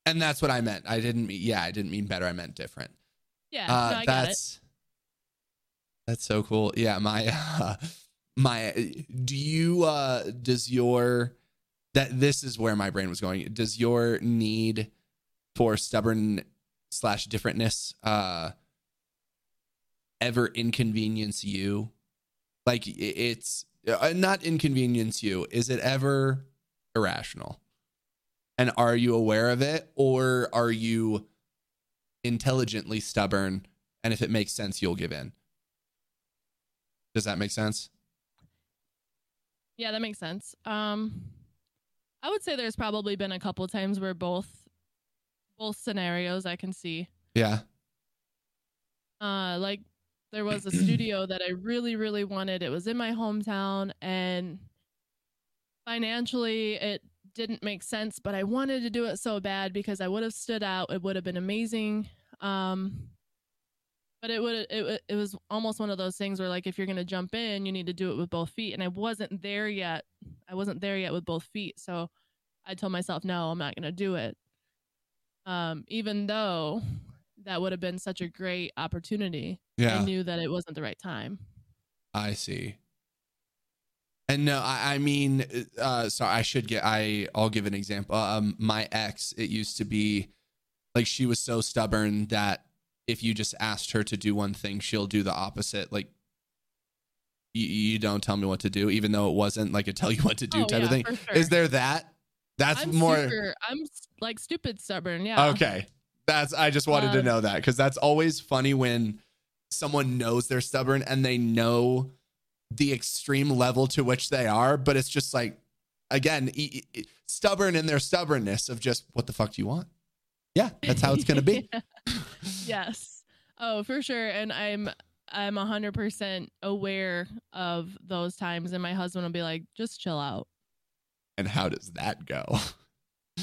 Speaker 1: And that's what I meant. I didn't mean yeah, I didn't mean better. I meant different.
Speaker 2: Yeah,
Speaker 1: Uh,
Speaker 2: no, I get it.
Speaker 1: that's that's so cool. Yeah, my uh, my do you uh does your that this is where my brain was going. Does your need for stubborn slash differentness uh ever inconvenience you? Like it's uh, not inconvenience you. Is it ever irrational? And are you aware of it or are you intelligently stubborn and if it makes sense you'll give in does that make sense
Speaker 2: Yeah, that makes sense. Um I would say there's probably been a couple times where both both scenarios I can see.
Speaker 1: yeah
Speaker 2: Uh like there was a studio that I really really wanted. It was in my hometown and financially it didn't make sense, but I wanted to do it so bad because I would have stood out. It would have been amazing. Um but it would it, it was almost one of those things where like if you're going to jump in, you need to do it with both feet and I wasn't there yet. I wasn't there yet with both feet. So I told myself, no, I'm not going to do it. Um even though that would have been such a great opportunity.
Speaker 1: yeah
Speaker 2: I knew that it wasn't the right time.
Speaker 1: i see and no i, I mean uh sorry i should get i i'll give an example um my ex it used to be like she was so stubborn that if you just asked her to do one thing she'll do the opposite like you, you don't tell me what to do even though it wasn't like a tell you what to do
Speaker 2: Oh,
Speaker 1: type of thing
Speaker 2: sure.
Speaker 1: is there that that's
Speaker 2: I'm
Speaker 1: more
Speaker 2: super, I'm like stupid stubborn. Yeah.
Speaker 1: Okay. That's I just wanted to
Speaker 2: Um,
Speaker 1: know that because that's always funny when someone knows they're stubborn and they know the extreme level to which they are, but it's just like again, e- e- stubborn in their stubbornness of just what the fuck do you want? Yeah, that's how it's gonna be.
Speaker 2: yes. Oh, for sure. And I'm I'm a hundred percent aware of those times, and my husband will be like, "Just chill out."
Speaker 1: and how does that go?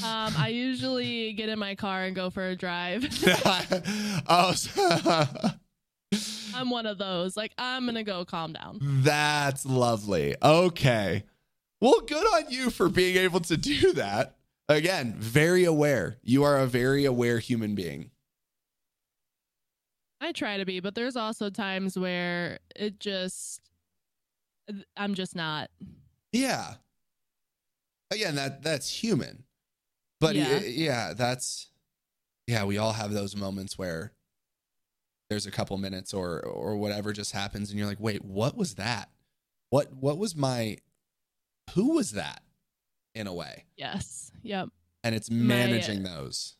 Speaker 2: Um, I usually get in my car and go for a drive.
Speaker 1: oh,
Speaker 2: I'm one of those. Like, I'm gonna go calm down.
Speaker 1: that's lovely. Okay. Well, good on you for being able to do that. Again, very aware. You are a very aware human being.
Speaker 2: I try to be, but there's also times where it just I'm just not.
Speaker 1: Yeah. Again, that that's human. But yeah.
Speaker 2: Yeah.
Speaker 1: that's yeah, we all have those moments where there's a couple minutes or or whatever just happens and you're like, "Wait, what was that? What what was my who was that?" in a way.
Speaker 2: Yes. Yep.
Speaker 1: And it's
Speaker 2: My-
Speaker 1: managing those.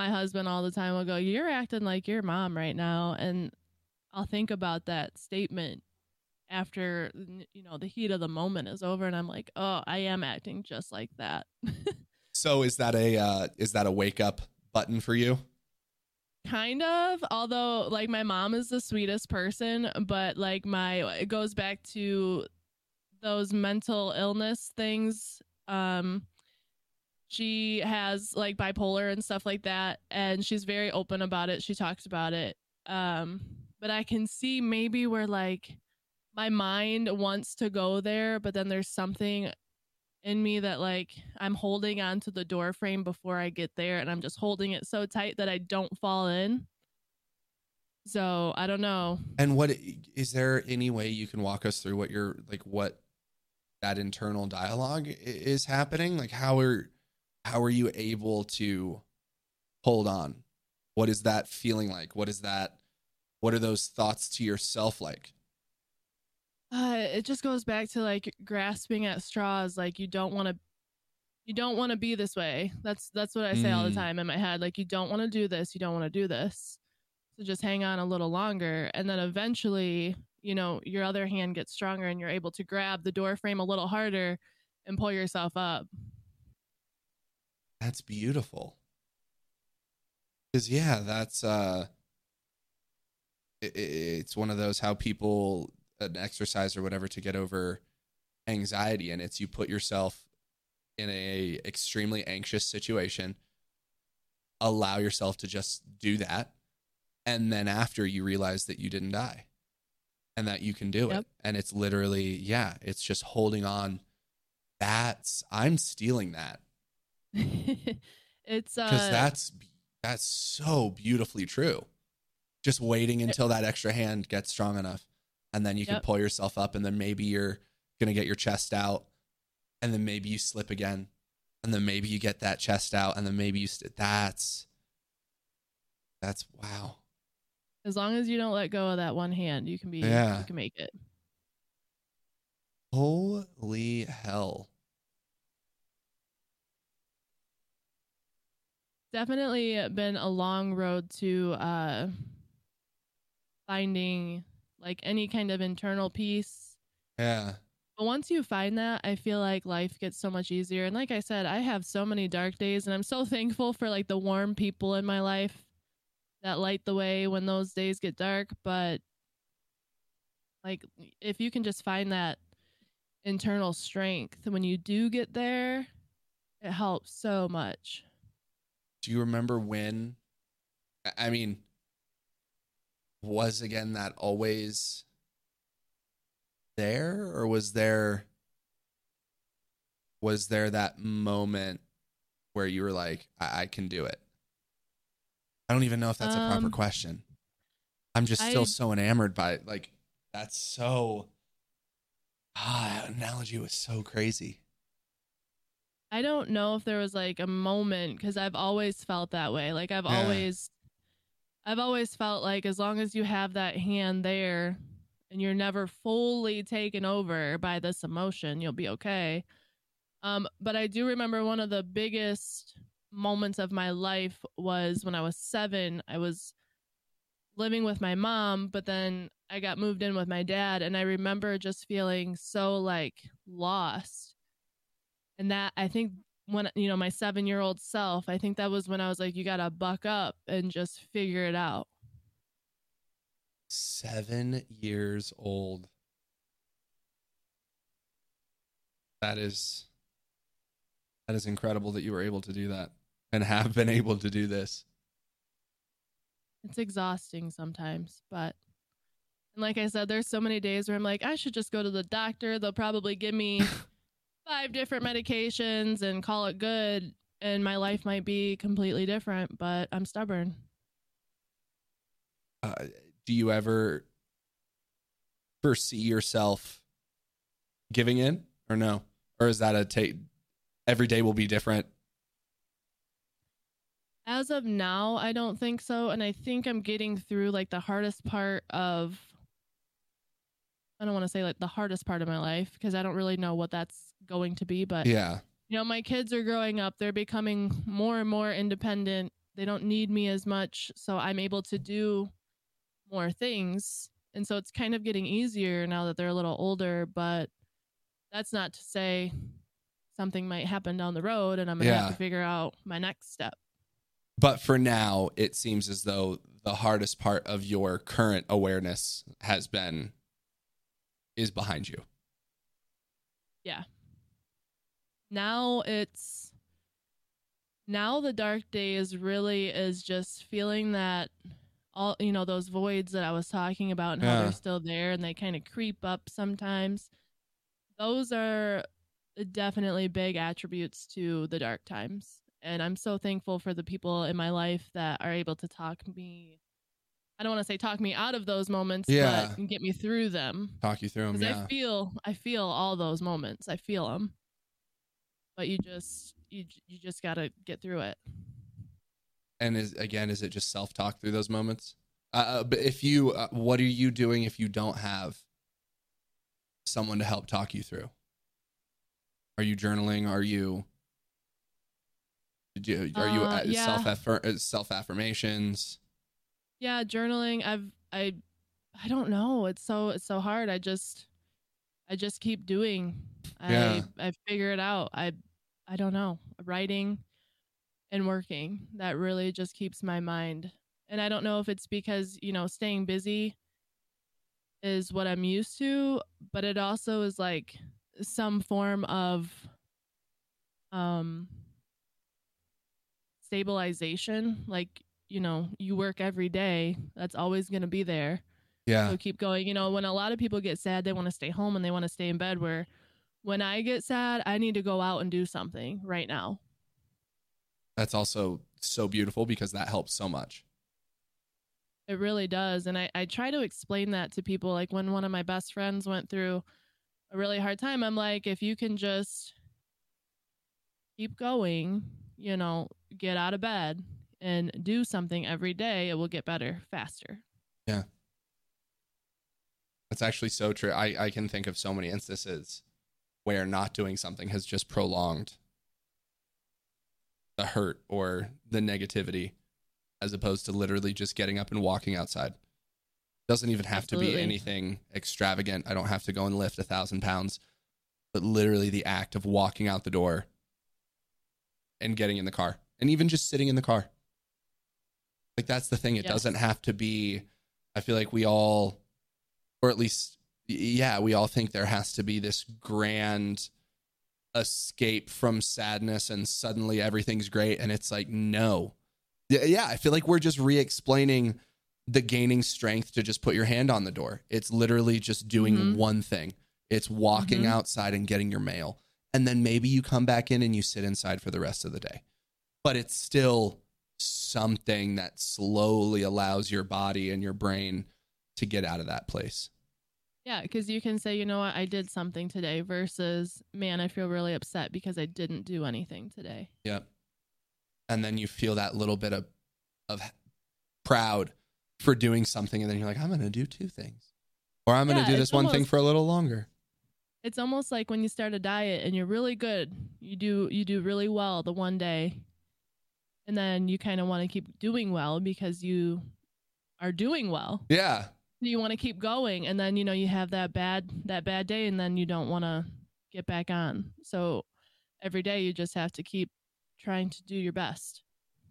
Speaker 2: My husband all the time will go, You're acting like your mom right now. And I'll think about that statement after, you know, the heat of the moment is over. And I'm like, Oh, I am acting just like that.
Speaker 1: So is that a uh is that a wake up button for you?
Speaker 2: kind of. Although, like, my mom is the sweetest person, but like, my, it goes back to those mental illness things. Um, she has like bipolar and stuff like that and she's very open about it she talks about it um but i can see maybe where like my mind wants to go there but then there's something in me that like I'm holding onto the door frame before I get there and I'm just holding it so tight that I don't fall in. So I don't know.
Speaker 1: And what is there any way you can walk us through what you're like what that internal dialogue is happening? Like how are how are you able to hold on? What is that feeling like? What is that what are those thoughts to yourself like?
Speaker 2: Uh, it just goes back to like grasping at straws. Like you don't want to, you don't want to be this way. That's that's what I say mm. all the mm. time in my head. Like you don't want to do this. You don't want to do this. So just hang on a little longer, and then eventually, you know, your other hand gets stronger, and you're able to grab the door frame a little harder and pull yourself up.
Speaker 1: That's beautiful. Cause yeah, that's uh, it, it's one of those how people an exercise or whatever to get over anxiety and it's you put yourself in a extremely anxious situation allow yourself to just do that and then after you realize that you didn't die and that you can do yep. it and it's literally yeah it's just holding on that's i'm stealing that
Speaker 2: it's uh
Speaker 1: because that's that's so beautifully true just waiting until that extra hand gets strong enough and then you yep. can pull yourself up and then maybe you're going to get your chest out and then maybe you slip again and then maybe you get that chest out and then maybe you st- that's that's wow
Speaker 2: as long as you don't let go of that one hand you can be yeah. you can make it
Speaker 1: holy hell
Speaker 2: definitely been a long road to uh finding like any kind of internal peace.
Speaker 1: Yeah.
Speaker 2: But once you find that, I feel like life gets so much easier. And like I said, I have so many dark days and I'm so thankful for like the warm people in my life that light the way when those days get dark, but like if you can just find that internal strength when you do get there, it helps so much.
Speaker 1: Do you remember when I mean, was again that always there or was there was there that moment where you were like I, I can do it i don't even know if that's um, a proper um, question. I'm just still I, so enamored by it. Like that's so ah that analogy was so crazy
Speaker 2: i don't know if there was like a moment because i've always felt that way like i've yeah. always I've always felt like as long as you have that hand there and you're never fully taken over by this emotion, you'll be okay. Um, but I do remember one of the biggest moments of my life was when I was seven. I was living with my mom, but then I got moved in with my dad. And I remember just feeling so like lost. And that I think when you know my seven year old self i think that was when i was like you gotta buck up and just figure it out.
Speaker 1: Seven years old. That is that is incredible that you were able to do that and have been able to do this.
Speaker 2: It's exhausting sometimes but and like i said there's so many days where i'm like i should just go to the doctor. They'll probably give me five different medications and call it good and my life might be completely different but i'm stubborn.
Speaker 1: Uh, do you ever foresee yourself giving in or no? Or is that a take every day will be different?
Speaker 2: As of now i don't think so and i think i'm getting through like the hardest part of I don't want to say like the hardest part of my life because I don't really know what that's going to be, but
Speaker 1: yeah.
Speaker 2: You know, my kids are growing up, they're becoming more and more independent. They don't need me as much, so I'm able to do more things. And so it's kind of getting easier now that they're a little older, but that's not to say something might happen down the road and I'm going to yeah. have to figure out my next step.
Speaker 1: But for now, it seems as though the hardest part of your current awareness has been is behind you.
Speaker 2: Yeah. Now it's now the dark days really is just feeling that all you know those voids that I was talking about and yeah. how they're still there and they kind of creep up sometimes. Those are definitely big attributes to the dark times. And I'm so thankful for the people in my life that are able to talk me. I don't want to say talk me out of those moments,
Speaker 1: Yeah.
Speaker 2: but get me through them.
Speaker 1: Talk you through them. Yeah.
Speaker 2: I feel, I feel all those moments. I feel them, but you just, you, you just gotta get through it.
Speaker 1: and is again, is it just self talk through those moments? Uh, Uh, but if you, uh, what are you doing if you don't have someone to help talk you through? Are you journaling? Are you? Did you are you
Speaker 2: Uh,
Speaker 1: uh,
Speaker 2: yeah.
Speaker 1: self self affirmations?
Speaker 2: Yeah, journaling. I've, I, I don't know. It's so, it's so hard. I just, I just keep doing.
Speaker 1: Yeah.
Speaker 2: I, I figure it out. I, I don't know. Writing and working that really just keeps my mind. And I don't know if it's because you know staying busy is what I'm used to, but it also is like some form of um stabilization like you know you work every day that's always going to be there
Speaker 1: Yeah,
Speaker 2: so keep going you know when a lot of people get sad they want to stay home and they want to stay in bed where when i get sad i need to go out and do something right now
Speaker 1: that's also so beautiful because that helps so much.
Speaker 2: It really does. And I, I try to explain that to people. Like when one of my best friends went through a really hard time, I'm like, if you can just keep going, you know, get out of bed and do something every day, it will get better faster. Yeah.
Speaker 1: That's actually so true. I, I can think of so many instances where not doing something has just prolonged the hurt or the negativity as opposed to literally just getting up and walking outside. Doesn't even have to be anything extravagant. I don't have to go and lift a thousand pounds, but literally the act of walking out the door and getting in the car and even just sitting in the car. Like that's the thing. It
Speaker 2: Yes.
Speaker 1: doesn't have to be, I feel like we all, or at least, yeah, we all think there has to be this grand escape from sadness and suddenly everything's great. And it's like, no. Yeah, I feel like we're just re explaining the gaining strength to just put your hand on the door. It's literally just doing
Speaker 2: Mhm.
Speaker 1: one thing it's walking
Speaker 2: Mhm.
Speaker 1: outside and getting your mail. And then maybe you come back in and you sit inside for the rest of the day. But it's still something that slowly allows your body and your brain to get out of that place.
Speaker 2: Yeah, because you can say, you know what, I did something today versus, man, I feel really upset because I didn't do anything today.
Speaker 1: Yep. And then you feel that little bit of of proud for doing something and then you're like, I'm going to do two things. Or I'm going to do this one thing for a little longer.
Speaker 2: It's almost like when you start a diet and you're really good, you do you do really well the one day, and then you kind of want to keep doing well because you are doing well.
Speaker 1: Yeah.
Speaker 2: You want to keep going, and then you know you have that bad that bad day, and then you don't want to get back on. So every day you just have to keep trying to do your best.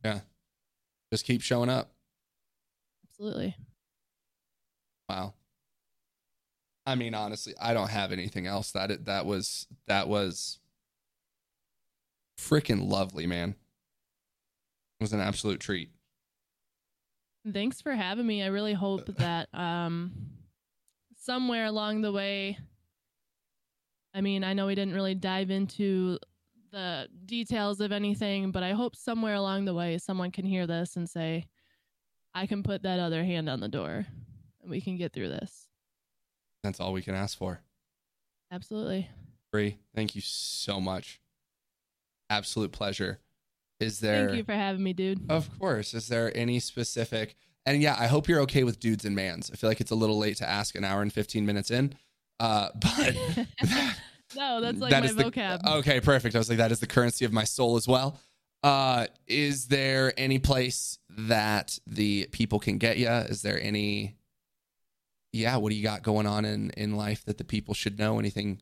Speaker 2: Yeah.
Speaker 1: Just keep showing up.
Speaker 2: Absolutely.
Speaker 1: Wow. I mean, honestly, I don't have anything else. That it, that was that was freaking lovely, man. It was an absolute treat.
Speaker 2: Thanks for having me. I really hope that um somewhere along the way I mean, I know we didn't really dive into the details of anything, but I hope somewhere along the way someone can hear this and say I can put that other hand on the door and we can get through this.
Speaker 1: That's all we can ask for.
Speaker 2: Absolutely.
Speaker 1: Brie, thank you so much. Absolute pleasure. Is there
Speaker 2: Thank you for having me, dude.
Speaker 1: Of course. Is there any specific and yeah, I hope you're okay with dudes and mans. I feel like it's a little late to ask an hour and 15 minutes in. Uh but
Speaker 2: no, that's like
Speaker 1: That
Speaker 2: my
Speaker 1: is the-
Speaker 2: vocab.
Speaker 1: Okay, perfect. I was like, that is the currency of my soul as well. Uh, is there any place that the people can get you? Is there any, yeah, what do you got going on in in life that the people should know? Anything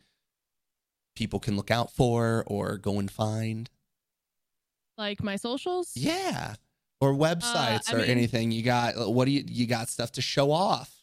Speaker 1: people can look out for or go and find?
Speaker 2: Like my socials?
Speaker 1: Yeah, or websites
Speaker 2: Uh,
Speaker 1: or
Speaker 2: mean-
Speaker 1: anything. You got what do you you got stuff to show off?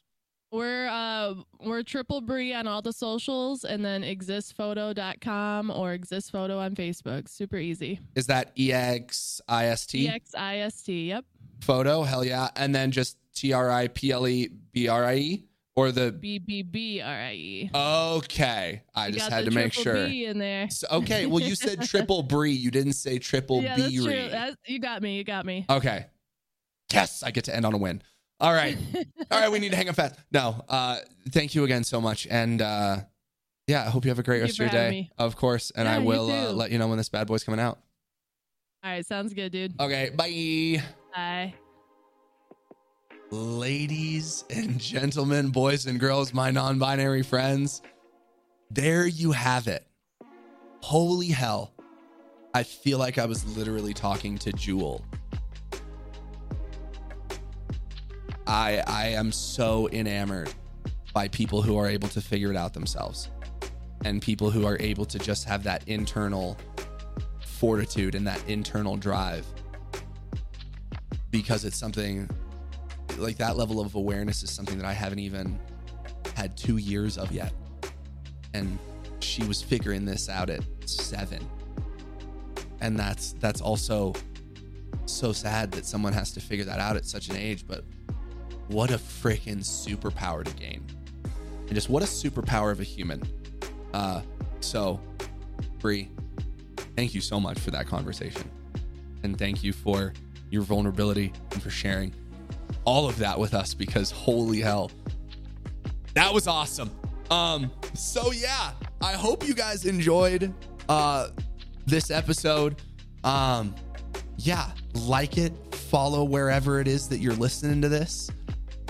Speaker 2: We're uh we're triple brie on all the socials and then existphoto.com or existphoto on Facebook. Super easy.
Speaker 1: Is that E X I S T
Speaker 2: E X I S T. Yep.
Speaker 1: photo? Hell yeah! And then just T R I P L E B R I E or the
Speaker 2: B B B R I E.
Speaker 1: Okay, I
Speaker 2: You
Speaker 1: just had to make sure.
Speaker 2: B in there.
Speaker 1: So, okay, well, you said triple brie. You didn't say triple
Speaker 2: yeah, that's
Speaker 1: B
Speaker 2: true. That's, you got me. You got me.
Speaker 1: Okay. Yes, I get to end on a win. All right. All right, we need to hang up fast. No, uh, thank you again so much. And uh, yeah, I hope you have a great
Speaker 2: Thank
Speaker 1: rest
Speaker 2: you
Speaker 1: of your day.
Speaker 2: me.
Speaker 1: Of course. And
Speaker 2: Yeah,
Speaker 1: I
Speaker 2: you
Speaker 1: will uh, let you know when this bad boy's coming out.
Speaker 2: All right, sounds good, dude.
Speaker 1: Okay, bye.
Speaker 2: Bye.
Speaker 1: Ladies and gentlemen, boys and girls, my non binary friends, there you have it. Holy hell. I feel like I was literally talking to Jewel. I I am so enamored by people who are able to figure it out themselves and people who are able to just have that internal fortitude and that internal drive because it's something like that level of awareness is something that I haven't even had two years of yet. And she was figuring this out at seven. And that's that's also so sad that someone has to figure that out at such an age, but what a freaking superpower to gain. And just what a superpower of a human. Uh so Brie, thank you so much for that conversation. And thank you for your vulnerability and for sharing all of that with us because holy hell that was awesome. Um so yeah i hope you guys enjoyed uh this episode. Um yeah like it follow wherever it is that you're listening to this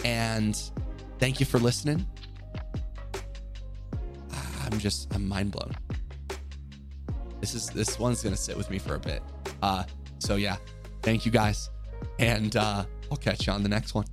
Speaker 1: and thank you for listening. I'm just i'm mind blown. This is this one's gonna sit with me for a bit. Uh so yeah thank you guys and uh i'll catch you on the next one